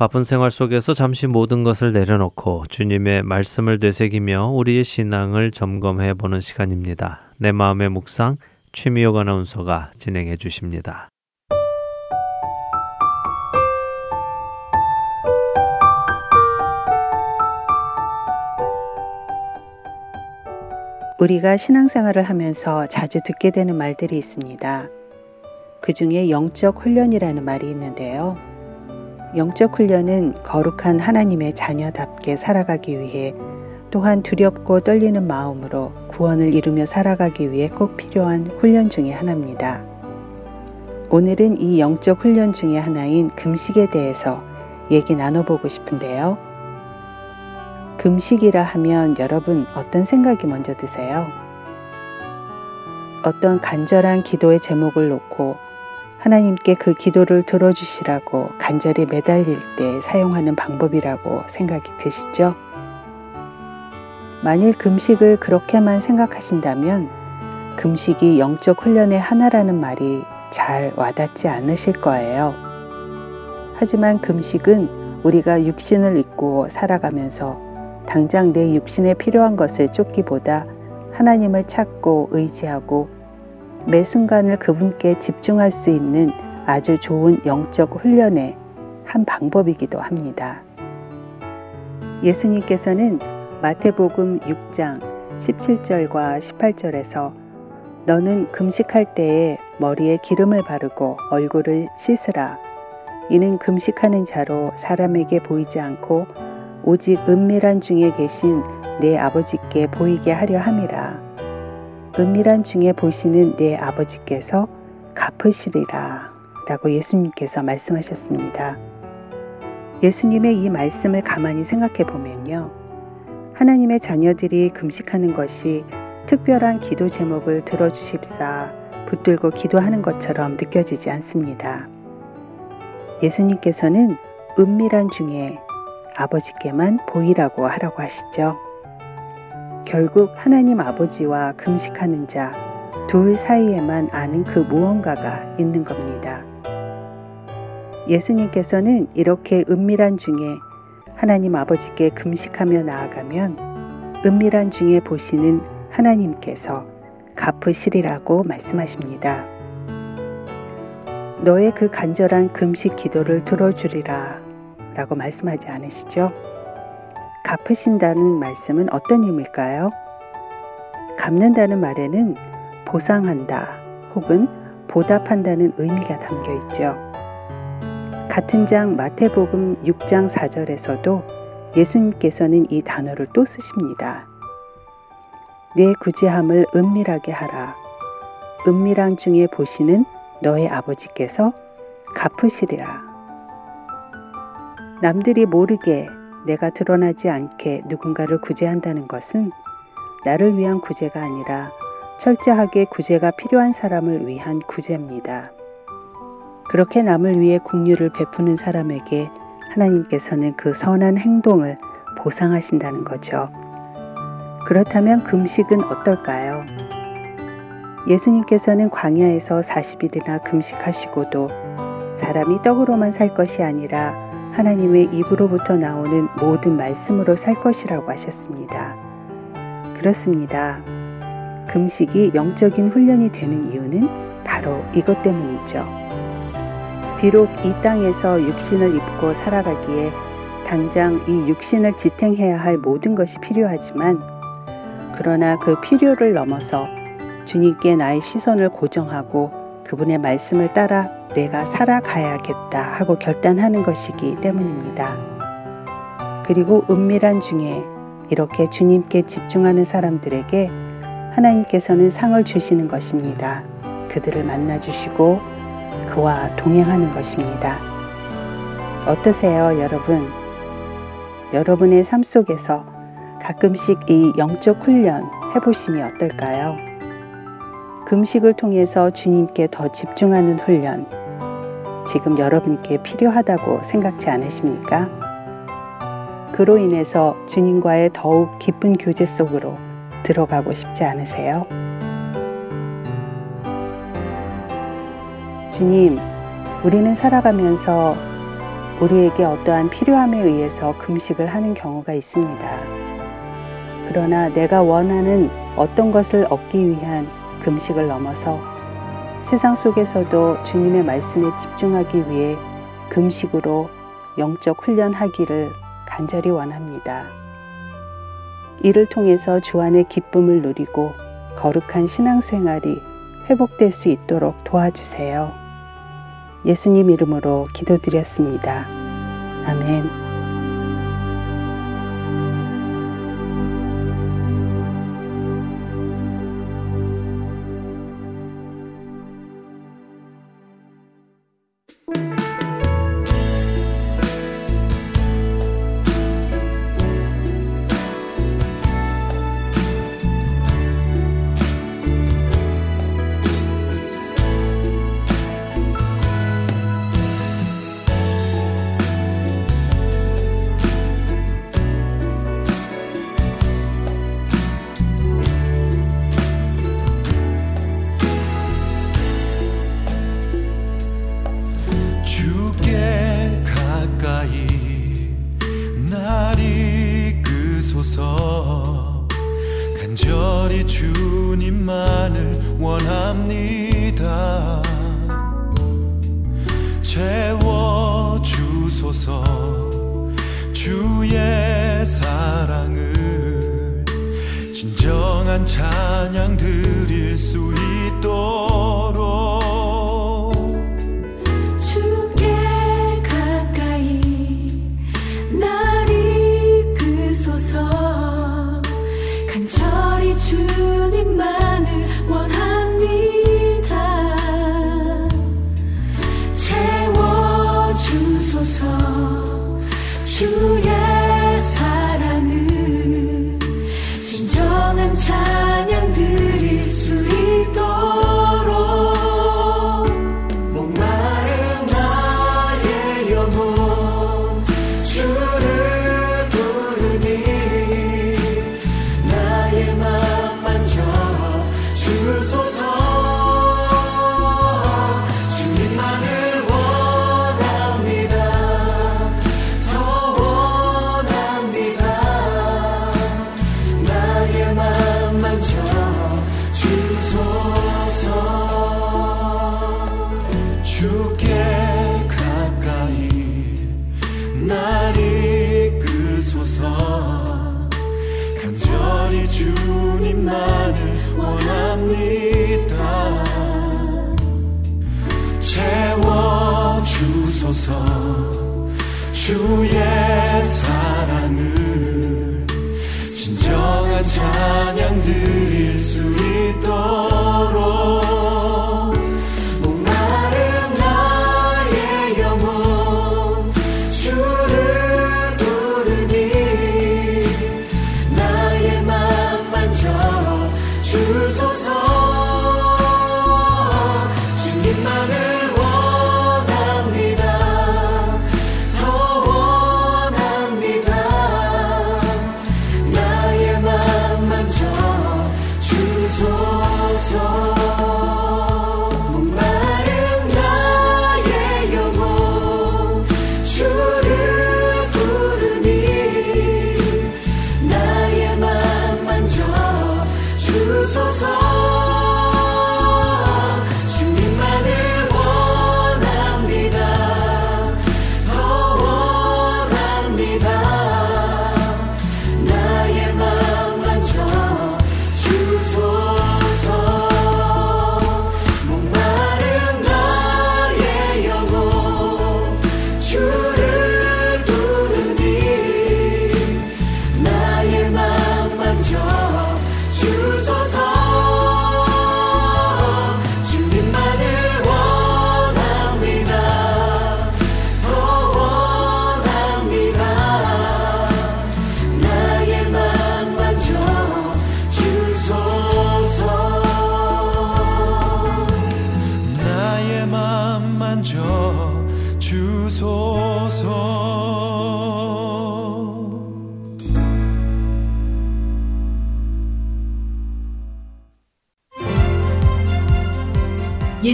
바쁜 생활 속에서 잠시 모든 것을 내려놓고 주님의 말씀을 되새기며 우리의 신앙을 점검해 보는 시간입니다. 내 마음의 묵상 취미योग 아나운서가 진행해 주십니다. 우리가 신앙생활을 하면서 자주 듣게 되는 말들이 있습니다. 그 중에 영적 훈련이라는 말이 있는데요. 영적 훈련은 거룩한 하나님의 자녀답게 살아가기 위해 또한 두렵고 떨리는 마음으로 구원을 이루며 살아가기 위해 꼭 필요한 훈련 중의 하나입니다. 오늘은 이 영적 훈련 중의 하나인 금식에 대해서 얘기 나눠보고 싶은데요. 금식이라 하면 여러분 어떤 생각이 먼저 드세요? 어떤 간절한 기도의 제목을 놓고 하나님께 그 기도를 들어주시라고 간절히 매달릴 때 사용하는 방법이라고 생각이 드시죠? 만일 금식을 그렇게만 생각하신다면 금식이 영적 훈련의 하나라는 말이 잘 와닿지 않으실 거예요. 하지만 금식은 우리가 육신을 잊고 살아가면서 당장 내 육신에 필요한 것을 쫓기보다 하나님을 찾고 의지하고 매 순간을 그분께 집중할 수 있는 아주 좋은 영적 훈련의 한 방법이기도 합니다. 예수님께서는 마태복음 6장 17절과 18절에서 너는 금식할 때에 머리에 기름을 바르고 얼굴을 씻으라. 이는 금식하는 자로 사람에게 보이지 않고 오직 은밀한 중에 계신 내 아버지께 보이게 하려 함이라. 은밀한 중에 보시는 내 아버지께서 갚으시리라. 라고 예수님께서 말씀하셨습니다. 예수님의 이 말씀을 가만히 생각해 보면요. 하나님의 자녀들이 금식하는 것이 특별한 기도 제목을 들어주십사 붙들고 기도하는 것처럼 느껴지지 않습니다. 예수님께서는 은밀한 중에 아버지께만 보이라고 하라고 하시죠. 결국 하나님 아버지와 금식하는 자 둘 사이에만 아는 그 무언가가 있는 겁니다. 예수님께서는 이렇게 은밀한 중에 하나님 아버지께 금식하며 나아가면 은밀한 중에 보시는 하나님께서 갚으시리라고 말씀하십니다. 너의 그 간절한 금식 기도를 들어주리라 라고 말씀하지 않으시죠? 갚으신다는 말씀은 어떤 의미일까요? 갚는다는 말에는 보상한다 혹은 보답한다는 의미가 담겨 있죠. 같은 장 마태복음 6장 4절에서도 예수님께서는 이 단어를 또 쓰십니다. 내 구제함을 은밀하게 하라. 은밀한 중에 보시는 너의 아버지께서 갚으시리라. 남들이 모르게 내가 드러나지 않게 누군가를 구제한다는 것은 나를 위한 구제가 아니라 철저하게 구제가 필요한 사람을 위한 구제입니다. 그렇게 남을 위해 국류를 베푸는 사람에게 하나님께서는 그 선한 행동을 보상하신다는 거죠. 그렇다면 금식은 어떨까요? 예수님께서는 광야에서 40일이나 금식하시고도 사람이 떡으로만 살 것이 아니라 하나님의 입으로부터 나오는 모든 말씀으로 살 것이라고 하셨습니다. 그렇습니다. 금식이 영적인 훈련이 되는 이유는 바로 이것 때문이죠. 비록 이 땅에서 육신을 입고 살아가기에 당장 이 육신을 지탱해야 할 모든 것이 필요하지만 그러나 그 필요를 넘어서 주님께 나의 시선을 고정하고 그분의 말씀을 따라 내가 살아가야겠다 하고 결단하는 것이기 때문입니다. 그리고 은밀한 중에 이렇게 주님께 집중하는 사람들에게 하나님께서는 상을 주시는 것입니다. 그들을 만나 주시고 그와 동행하는 것입니다. 어떠세요, 여러분? 여러분의 삶 속에서 가끔씩 이 영적 훈련 해보심이 어떨까요? 금식을 통해서 주님께 더 집중하는 훈련, 지금 여러분께 필요하다고 생각지 않으십니까? 그로 인해서 주님과의 더욱 깊은 교제 속으로 들어가고 싶지 않으세요? 주님, 우리는 살아가면서 우리에게 어떠한 필요함에 의해서 금식을 하는 경우가 있습니다. 그러나 내가 원하는 어떤 것을 얻기 위한 금식을 넘어서 세상 속에서도 주님의 말씀에 집중하기 위해 금식으로 영적 훈련하기를 간절히 원합니다. 이를 통해서 주 안의 기쁨을 누리고 거룩한 신앙생활이 회복될 수 있도록 도와주세요. 예수님 이름으로 기도드렸습니다. 아멘.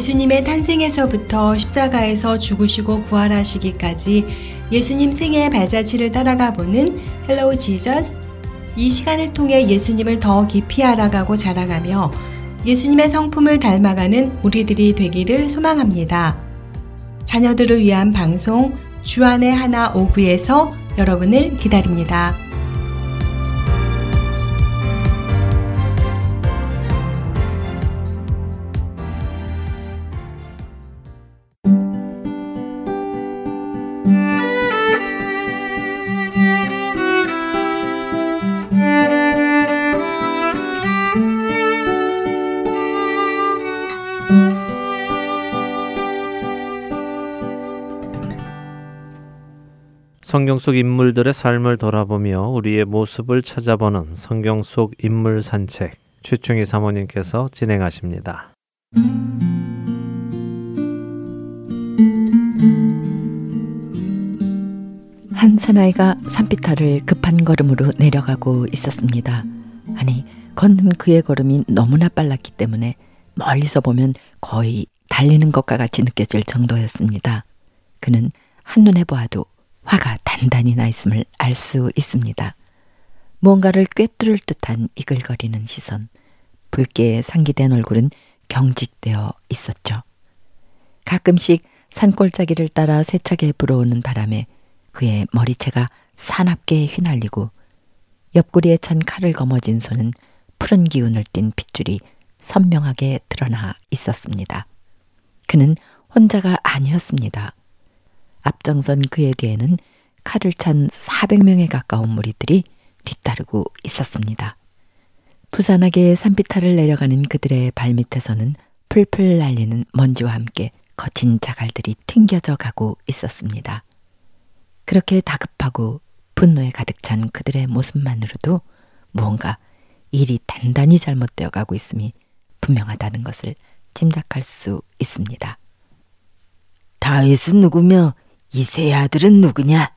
예수님의 탄생에서부터 십자가에서 죽으시고 부활하시기까지 예수님 생의 발자취를 따라가 보는 Hello Jesus 이 시간을 통해 예수님을 더 깊이 알아가고 자랑하며 예수님의 성품을 닮아가는 우리들이 되기를 소망합니다. 자녀들을 위한 방송 주안의 하나 오브에서 여러분을 기다립니다. 성경 속 인물들의 삶을 돌아보며 우리의 모습을 찾아보는 성경 속 인물 산책 최충희 사모님께서 진행하십니다. 한 사나이가 산비탈을 급한 걸음으로 내려가고 있었습니다. 아니, 걷는 그의 걸음이 너무나 빨랐기 때문에 멀리서 보면 거의 달리는 것과 같이 느껴질 정도였습니다. 그는 한눈에 보아도 화가 단단히 나 있음을 알 수 있습니다. 무언가를 꿰뚫을 듯한 이글거리는 시선, 붉게 상기된 얼굴은 경직되어 있었죠. 가끔씩 산골짜기를 따라 세차게 불어오는 바람에 그의 머리채가 사납게 휘날리고 옆구리에 찬 칼을 거머쥔 손은 푸른 기운을 띤 핏줄이 선명하게 드러나 있었습니다. 그는 혼자가 아니었습니다. 앞장선 그의 뒤에는 칼을 찬 400명에 가까운 무리들이 뒤따르고 있었습니다. 부산하게 산비탈을 내려가는 그들의 발밑에서는 풀풀 날리는 먼지와 함께 거친 자갈들이 튕겨져 가고 있었습니다. 그렇게 다급하고 분노에 가득 찬 그들의 모습만으로도 무언가 일이 단단히 잘못되어 가고 있음이 분명하다는 것을 짐작할 수 있습니다. 다윗은 누구며 이세 아들은 누구냐?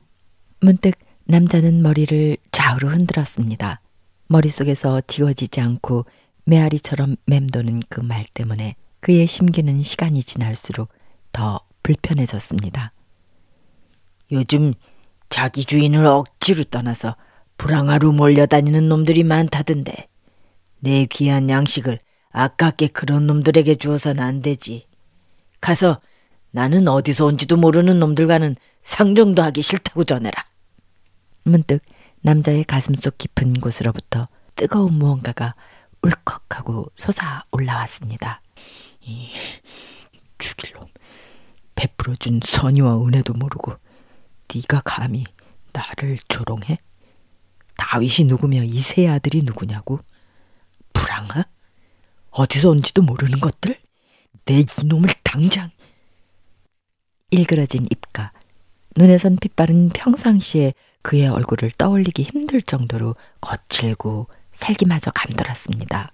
문득 남자는 머리를 좌우로 흔들었습니다. 머릿속에서 지워지지 않고 메아리처럼 맴도는 그 말 때문에 그의 심기는 시간이 지날수록 더 불편해졌습니다. 요즘 자기 주인을 억지로 떠나서 불황하로 몰려다니는 놈들이 많다던데 내 귀한 양식을 아깝게 그런 놈들에게 주어서는 안 되지. 가서 나는 어디서 온지도 모르는 놈들과는 상정도 하기 싫다고 전해라. 문득 남자의 가슴속 깊은 곳으로부터 뜨거운 무언가가 울컥하고 솟아 올라왔습니다. 이 죽일 놈. 베풀어준 선의와 은혜도 모르고 네가 감히 나를 조롱해? 다윗이 누구며 이세 아들이 누구냐고? 불황아? 어디서 온지도 모르는 것들? 내 이놈을 당장 일그러진 입가 눈에선 핏바른 평상시에 그의 얼굴을 떠올리기 힘들 정도로 거칠고 살기마저 감돌았습니다.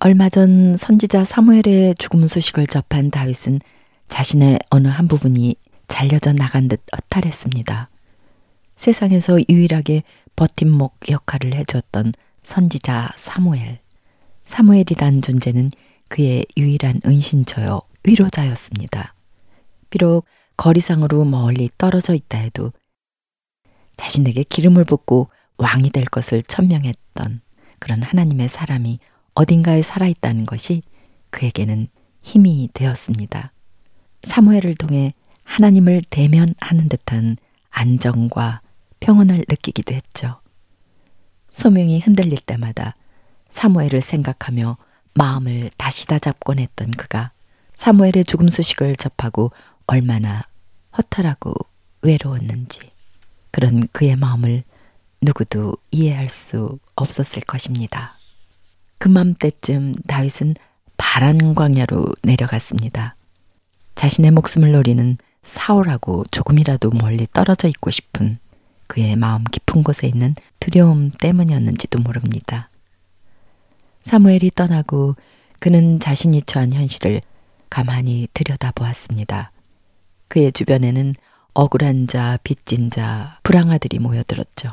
얼마 전 선지자 사무엘의 죽음 소식을 접한 다윗은 자신의 어느 한 부분이 잘려져 나간 듯 허탈했습니다. 세상에서 유일하게 버팀목 역할을 해줬던 선지자 사무엘. 사무엘이란 존재는 그의 유일한 은신처요 위로자였습니다. 비록 거리상으로 멀리 떨어져 있다 해도 자신에게 기름을 붓고 왕이 될 것을 천명했던 그런 하나님의 사람이 어딘가에 살아있다는 것이 그에게는 힘이 되었습니다. 사무엘을 통해 하나님을 대면하는 듯한 안정과 평온을 느끼기도 했죠. 소명이 흔들릴 때마다 사무엘을 생각하며 마음을 다시 다잡곤 했던 그가 사무엘의 죽음 소식을 접하고 얼마나 허탈하고 외로웠는지 그런 그의 마음을 누구도 이해할 수 없었을 것입니다. 그맘때쯤 다윗은 바란 광야로 내려갔습니다. 자신의 목숨을 노리는 사울하고 조금이라도 멀리 떨어져 있고 싶은 그의 마음 깊은 곳에 있는 두려움 때문이었는지도 모릅니다. 사무엘이 떠나고 그는 자신이 처한 현실을 가만히 들여다보았습니다. 그의 주변에는 억울한 자, 빚진 자, 불황아들이 모여들었죠.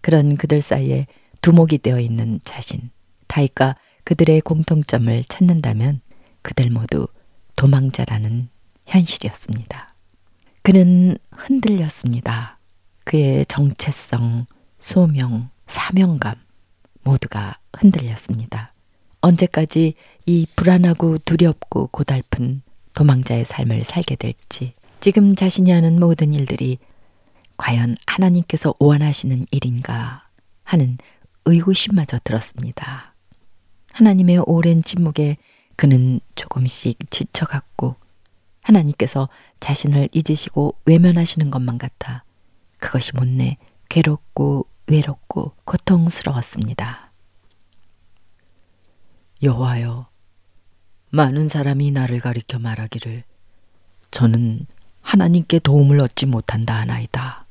그런 그들 사이에 두목이 되어 있는 자신, 다이가 그들의 공통점을 찾는다면 그들 모두 도망자라는 현실이었습니다. 그는 흔들렸습니다. 그의 정체성, 소명, 사명감 모두가 흔들렸습니다. 언제까지 이 불안하고 두렵고 고달픈 도망자의 삶을 살게 될지, 지금 자신이 하는 모든 일들이 과연 하나님께서 원하시는 일인가 하는 의구심마저 들었습니다. 하나님의 오랜 침묵에 그는 조금씩 지쳐갔고 하나님께서 자신을 잊으시고 외면하시는 것만 같아 그것이 못내 괴롭고 외롭고 고통스러웠습니다. 여호와여, 많은 사람이 나를 가리켜 말하기를 저는 하나님께 도움을 얻지 못한다 하나이다.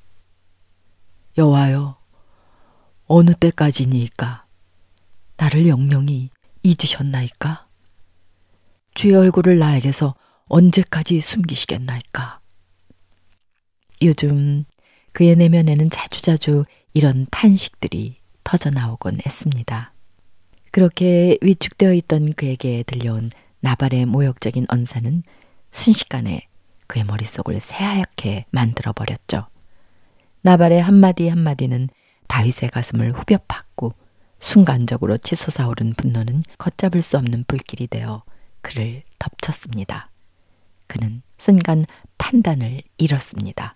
여호와여, 어느 때까지니까 나를 영영히 잊으셨나이까? 주의 얼굴을 나에게서 언제까지 숨기시겠나이까? 요즘 그의 내면에는 자주자주 이런 탄식들이 터져 나오곤 했습니다. 그렇게 위축되어 있던 그에게 들려온 나발의 모욕적인 언사는 순식간에 그의 머릿속을 새하얗게 만들어 버렸죠. 나발의 한마디 한마디는 다윗의 가슴을 후벼 팠고 순간적으로 치솟아오른 분노는 걷잡을 수 없는 불길이 되어 그를 덮쳤습니다. 그는 순간 판단을 잃었습니다.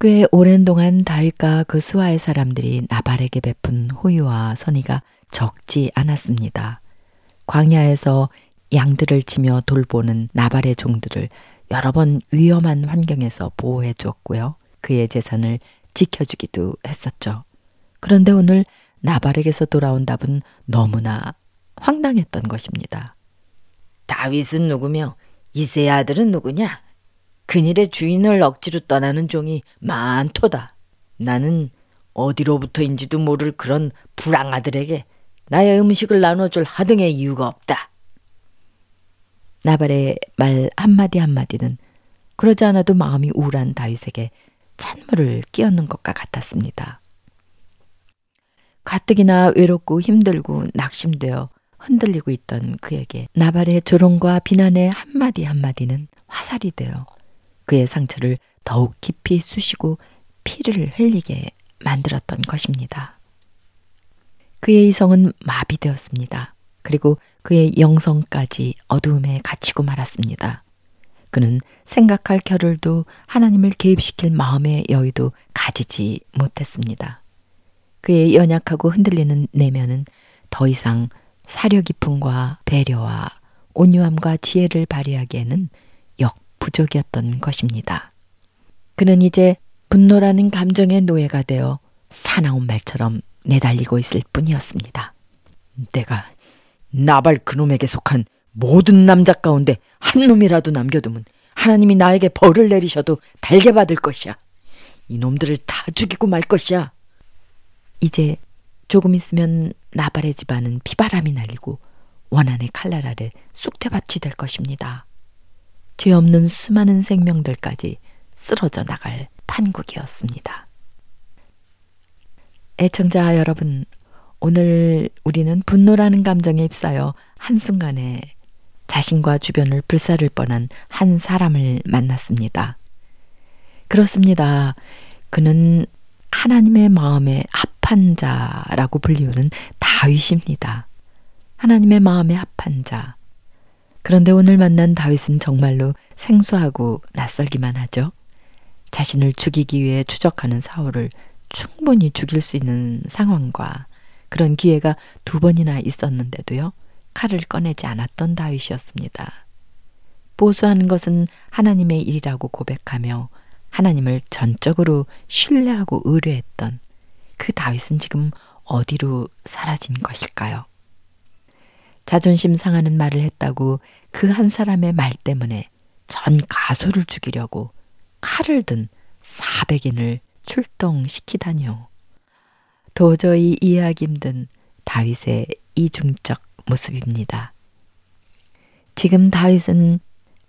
꽤 오랜 동안 다윗과 그 수하의 사람들이 나발에게 베푼 호유와 선의가 적지 않았습니다. 광야에서 양들을 치며 돌보는 나발의 종들을 여러 번 위험한 환경에서 보호해 주었고요. 그의 재산을 지켜주기도 했었죠. 그런데 오늘 나발에게서 돌아온 답은 너무나 황당했던 것입니다. 다윗은 누구며 이세 아들은 누구냐? 그일의 주인을 억지로 떠나는 종이 많도다. 나는 어디로부터인지도 모를 그런 불황아들에게 나의 음식을 나눠줄 하등의 이유가 없다. 나발의 말 한마디 한마디는 그러지 않아도 마음이 우울한 다윗에게 찬물을 끼얹는 것과 같았습니다. 가뜩이나 외롭고 힘들고 낙심되어 흔들리고 있던 그에게 나발의 조롱과 비난의 한마디 한마디는 화살이 되어 그의 상처를 더욱 깊이 쑤시고 피를 흘리게 만들었던 것입니다. 그의 이성은 마비되었습니다. 그리고 그의 영성까지 어두움에 갇히고 말았습니다. 그는 생각할 겨를도 하나님을 개입시킬 마음의 여유도 가지지 못했습니다. 그의 연약하고 흔들리는 내면은 더 이상 사려 깊음과 배려와 온유함과 지혜를 발휘하기에는 역부족이었던 것입니다. 그는 이제 분노라는 감정의 노예가 되어 사나운 말처럼 내달리고 있을 뿐이었습니다. 내가 나발 그놈에게 속한 모든 남자 가운데 한 놈이라도 남겨두면 하나님이 나에게 벌을 내리셔도 달게 받을 것이야. 이놈들을 다 죽이고 말 것이야. 이제 조금 있으면 나발의 집안은 비바람이 날리고 원한의 칼날 아래 쑥대밭이 될 것입니다. 죄 없는 수많은 생명들까지 쓰러져 나갈 판국이었습니다. 애청자 여러분, 오늘 우리는 분노라는 감정에 휩싸여 한순간에 자신과 주변을 불사를 뻔한 한 사람을 만났습니다. 그렇습니다. 그는 하나님의 마음에 합한 자라고 불리우는 다윗입니다. 하나님의 마음에 합한 자. 그런데 오늘 만난 다윗은 정말로 생소하고 낯설기만 하죠. 자신을 죽이기 위해 추적하는 사울을 충분히 죽일 수 있는 상황과 그런 기회가 두 번이나 있었는데도요. 칼을 꺼내지 않았던 다윗이었습니다. 보수하는 것은 하나님의 일이라고 고백하며 하나님을 전적으로 신뢰하고 의뢰했던 그 다윗은 지금 어디로 사라진 것일까요? 자존심 상하는 말을 했다고 그 한 사람의 말 때문에 전 가수를 죽이려고 칼을 든 400인을 출동시키다니요. 도저히 이해하기 힘든 다윗의 이중적 모습입니다. 지금 다윗은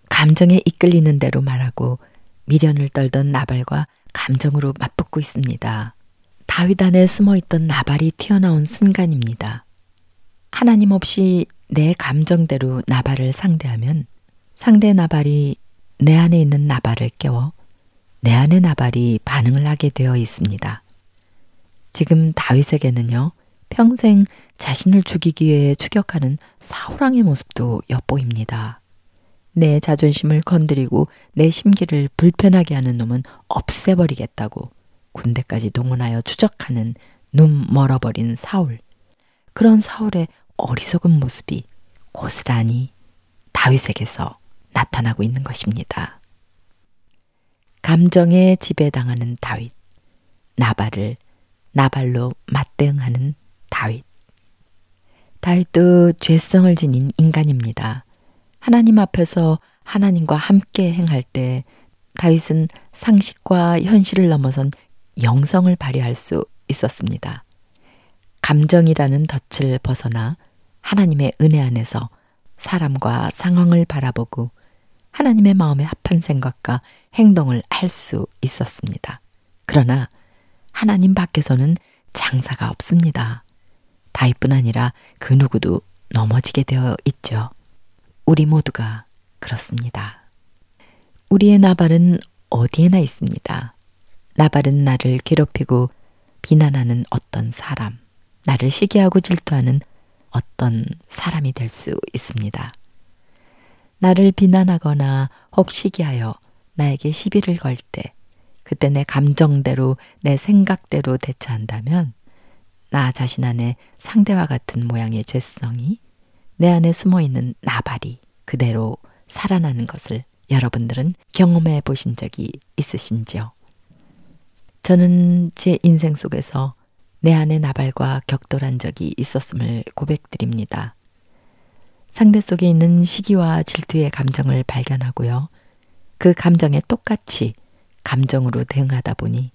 감정에 이끌리는 대로 말하고 미련을 떨던 나발과 감정으로 맞붙고 있습니다. 다윗 안에 숨어 있던 나발이 튀어나온 순간입니다. 하나님 없이 내 감정대로 나발을 상대하면 상대 나발이 내 안에 있는 나발을 깨워 내 안의 나발이 반응을 하게 되어 있습니다. 지금 다윗에게는요, 평생 자신을 죽이기 위해 추격하는 사울왕의 모습도 엿보입니다. 내 자존심을 건드리고 내 심기를 불편하게 하는 놈은 없애버리겠다고 군대까지 동원하여 추적하는 눈 멀어버린 사울. 그런 사울의 어리석은 모습이 고스란히 다윗에게서 나타나고 있는 것입니다. 감정에 지배당하는 다윗, 나발을 나발로 맞대응하는 다윗. 다윗도 죄성을 지닌 인간입니다. 하나님 앞에서 하나님과 함께 행할 때 다윗은 상식과 현실을 넘어선 영성을 발휘할 수 있었습니다. 감정이라는 덫을 벗어나 하나님의 은혜 안에서 사람과 상황을 바라보고 하나님의 마음에 합한 생각과 행동을 할 수 있었습니다. 그러나 하나님 밖에서는 장사가 없습니다. 다윗뿐 아니라 그 누구도 넘어지게 되어 있죠. 우리 모두가 그렇습니다. 우리의 나발은 어디에나 있습니다. 나발은 나를 괴롭히고 비난하는 어떤 사람, 나를 시기하고 질투하는 어떤 사람이 될 수 있습니다. 나를 비난하거나 혹 시기하여 나에게 시비를 걸 때, 그때 내 감정대로, 내 생각대로 대처한다면, 나 자신 안에 상대와 같은 모양의 죄성이 내 안에 숨어 있는 나발이 그대로 살아나는 것을 여러분들은 경험해 보신 적이 있으신지요? 저는 제 인생 속에서 내 안의 나발과 격돌한 적이 있었음을 고백드립니다. 상대 속에 있는 시기와 질투의 감정을 발견하고요. 그 감정에 똑같이 감정으로 대응하다 보니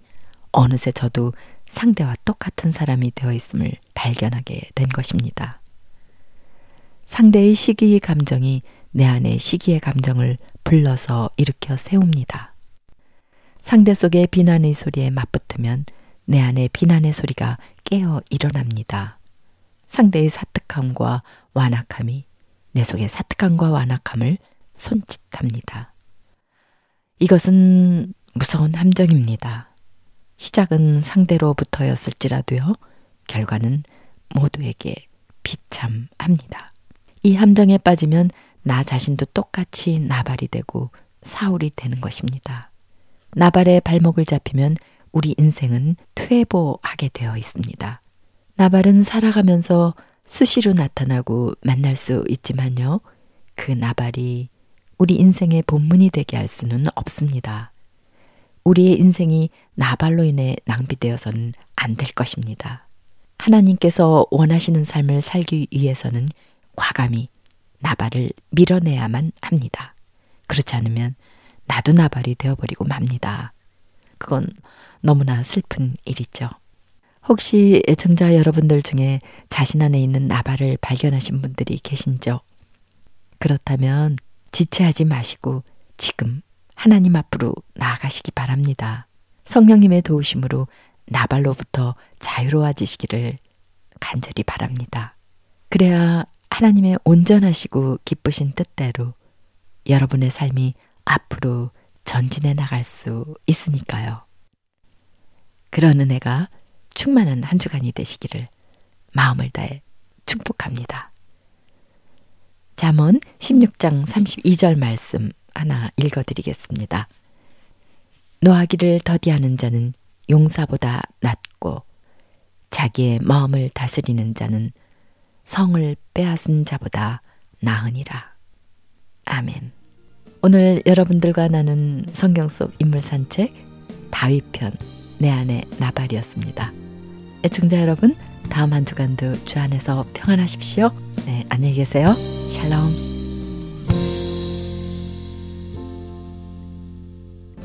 어느새 저도 상대와 똑같은 사람이 되어 있음을 발견하게 된 것입니다. 상대의 시기의 감정이 내 안에 시기의 감정을 불러서 일으켜 세웁니다. 상대 속의 비난의 소리에 맞붙으면 내 안에 비난의 소리가 깨어 일어납니다. 상대의 사특함과 완악함이 내 속의 사특함과 완악함을 손짓합니다. 이것은 무서운 함정입니다. 시작은 상대로부터였을지라도요, 결과는 모두에게 비참합니다. 이 함정에 빠지면 나 자신도 똑같이 나발이 되고 사울이 되는 것입니다. 나발의 발목을 잡히면 우리 인생은 퇴보하게 되어 있습니다. 나발은 살아가면서 수시로 나타나고 만날 수 있지만요. 그 나발이 우리 인생의 본문이 되게 할 수는 없습니다. 우리의 인생이 나발로 인해 낭비되어서는 안 될 것입니다. 하나님께서 원하시는 삶을 살기 위해서는 과감히 나발을 밀어내야만 합니다. 그렇지 않으면 나도 나발이 되어버리고 맙니다. 그건 너무나 슬픈 일이죠. 혹시 애청자 여러분들 중에 자신 안에 있는 나발을 발견하신 분들이 계신죠? 그렇다면 지체하지 마시고 지금 하나님 앞으로 나아가시기 바랍니다. 성령님의 도우심으로 나발로부터 자유로워지시기를 간절히 바랍니다. 그래야 하나님의 온전하시고 기쁘신 뜻대로 여러분의 삶이 앞으로 전진해 나갈 수 있으니까요. 그런 은혜가 충만한 한 주간이 되시기를 마음을 다해 축복합니다. 잠언 16장 32절 말씀 하나 읽어드리겠습니다. 노하기를 더디하는 자는 용사보다 낫고 자기의 마음을 다스리는 자는 성을 빼앗은 자보다 나으니라. 아멘. 오늘 여러분들과 나눈 성경 속 인물 산책 다윗편 내 안에 나발이었습니다. 애청자 여러분, 다음 한 주간도 주 안에서 평안하십시오. 네, 안녕히 계세요. 샬롬.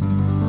Thank you.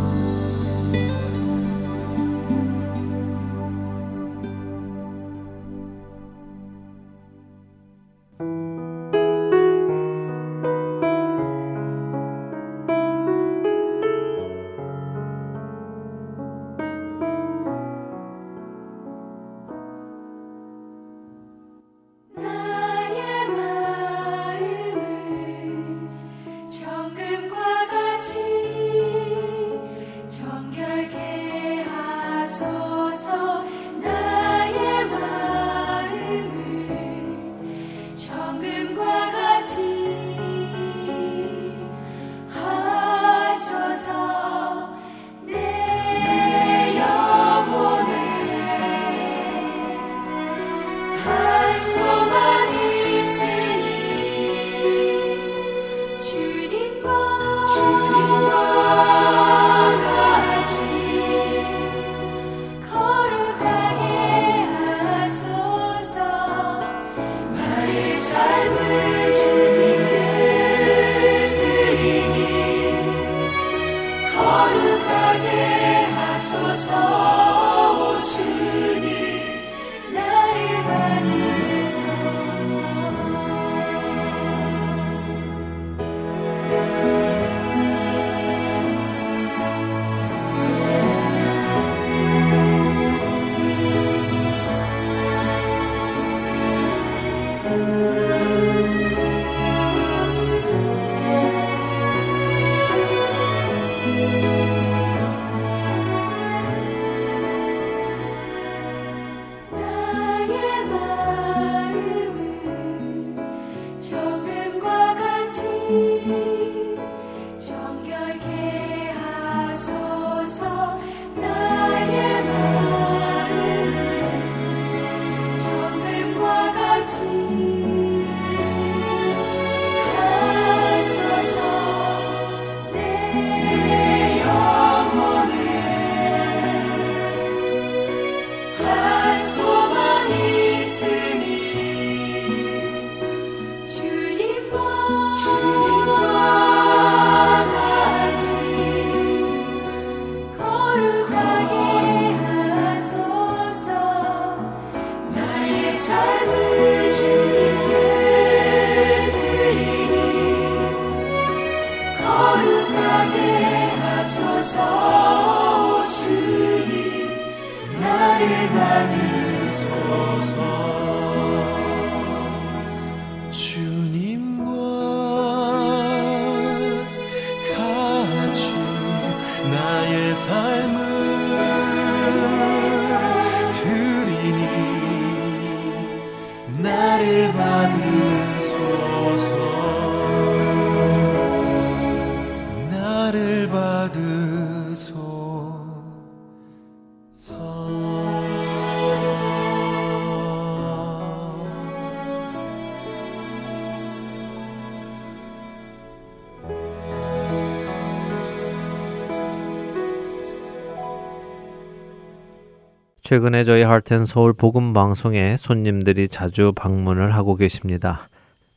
최근에 저희 하트앤서울 복음 방송에 손님들이 자주 방문을 하고 계십니다.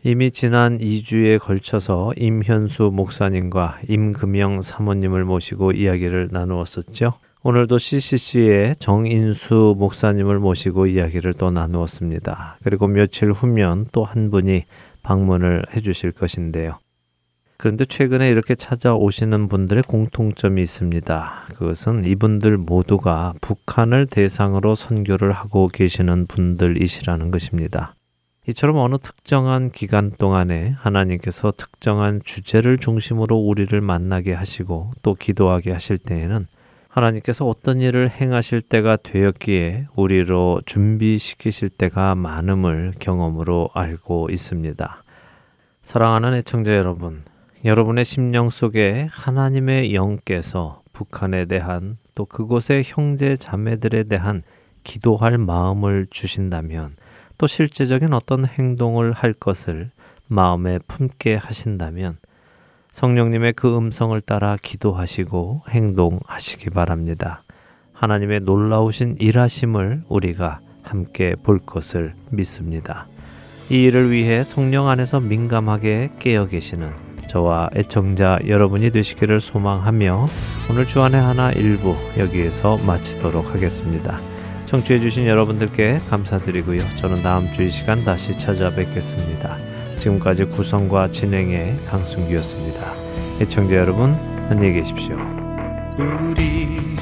이미 지난 2주에 걸쳐서 임현수 목사님과 임금영 사모님을 모시고 이야기를 나누었었죠. 오늘도 CCC의 정인수 목사님을 모시고 이야기를 또 나누었습니다. 그리고 며칠 후면 또 한 분이 방문을 해 주실 것인데요. 그런데 최근에 이렇게 찾아오시는 분들의 공통점이 있습니다. 그것은 이분들 모두가 북한을 대상으로 선교를 하고 계시는 분들이시라는 것입니다. 이처럼 어느 특정한 기간 동안에 하나님께서 특정한 주제를 중심으로 우리를 만나게 하시고 또 기도하게 하실 때에는 하나님께서 어떤 일을 행하실 때가 되었기에 우리로 준비시키실 때가 많음을 경험으로 알고 있습니다. 사랑하는 애청자 여러분, 여러분의 심령 속에 하나님의 영께서 북한에 대한 또 그곳의 형제 자매들에 대한 기도할 마음을 주신다면 또 실제적인 어떤 행동을 할 것을 마음에 품게 하신다면 성령님의 그 음성을 따라 기도하시고 행동하시기 바랍니다. 하나님의 놀라우신 일하심을 우리가 함께 볼 것을 믿습니다. 이 일을 위해 성령 안에서 민감하게 깨어 계시는 저와 애청자 여러분이 되시기를 소망하며 오늘 주안의 하나 일부 여기에서 마치도록 하겠습니다. 청취해 주신 여러분들께 감사드리고요. 저는 다음 주 이 시간 다시 찾아뵙겠습니다. 지금까지 구성과 진행의 강순기였습니다. 애청자 여러분, 안녕히 계십시오. 우리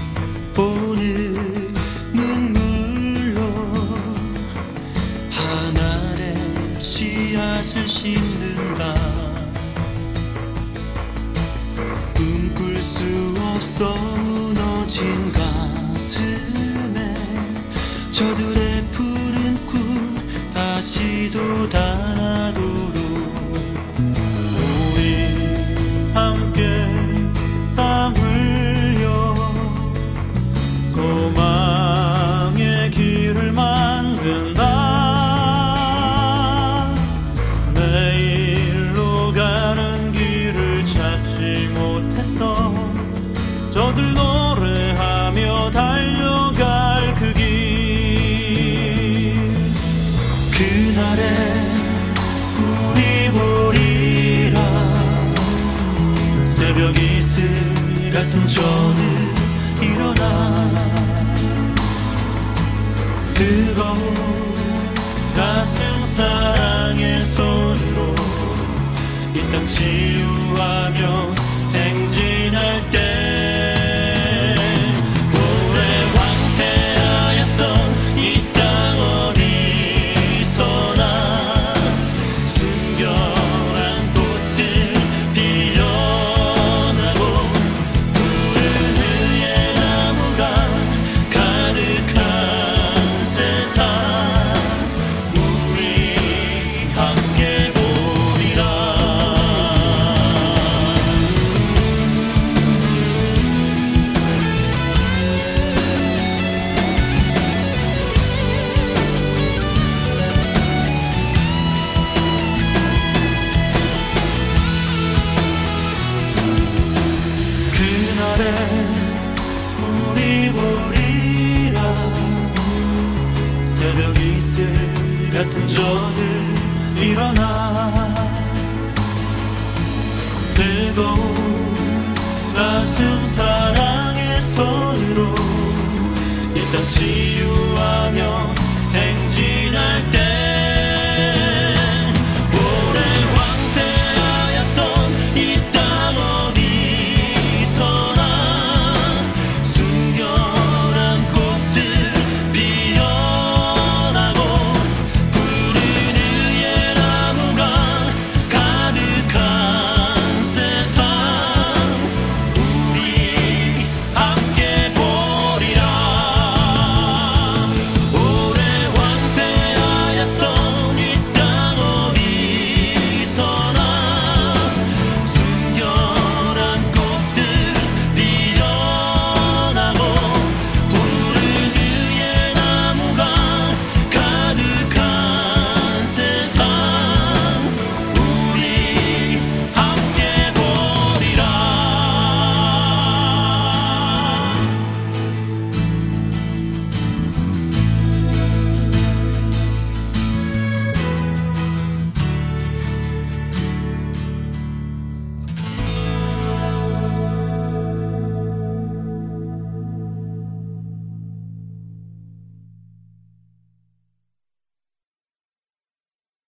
눈물로 하나의 씨앗을 심 저들의 푸른 꿈 다시 돋아도 치유하며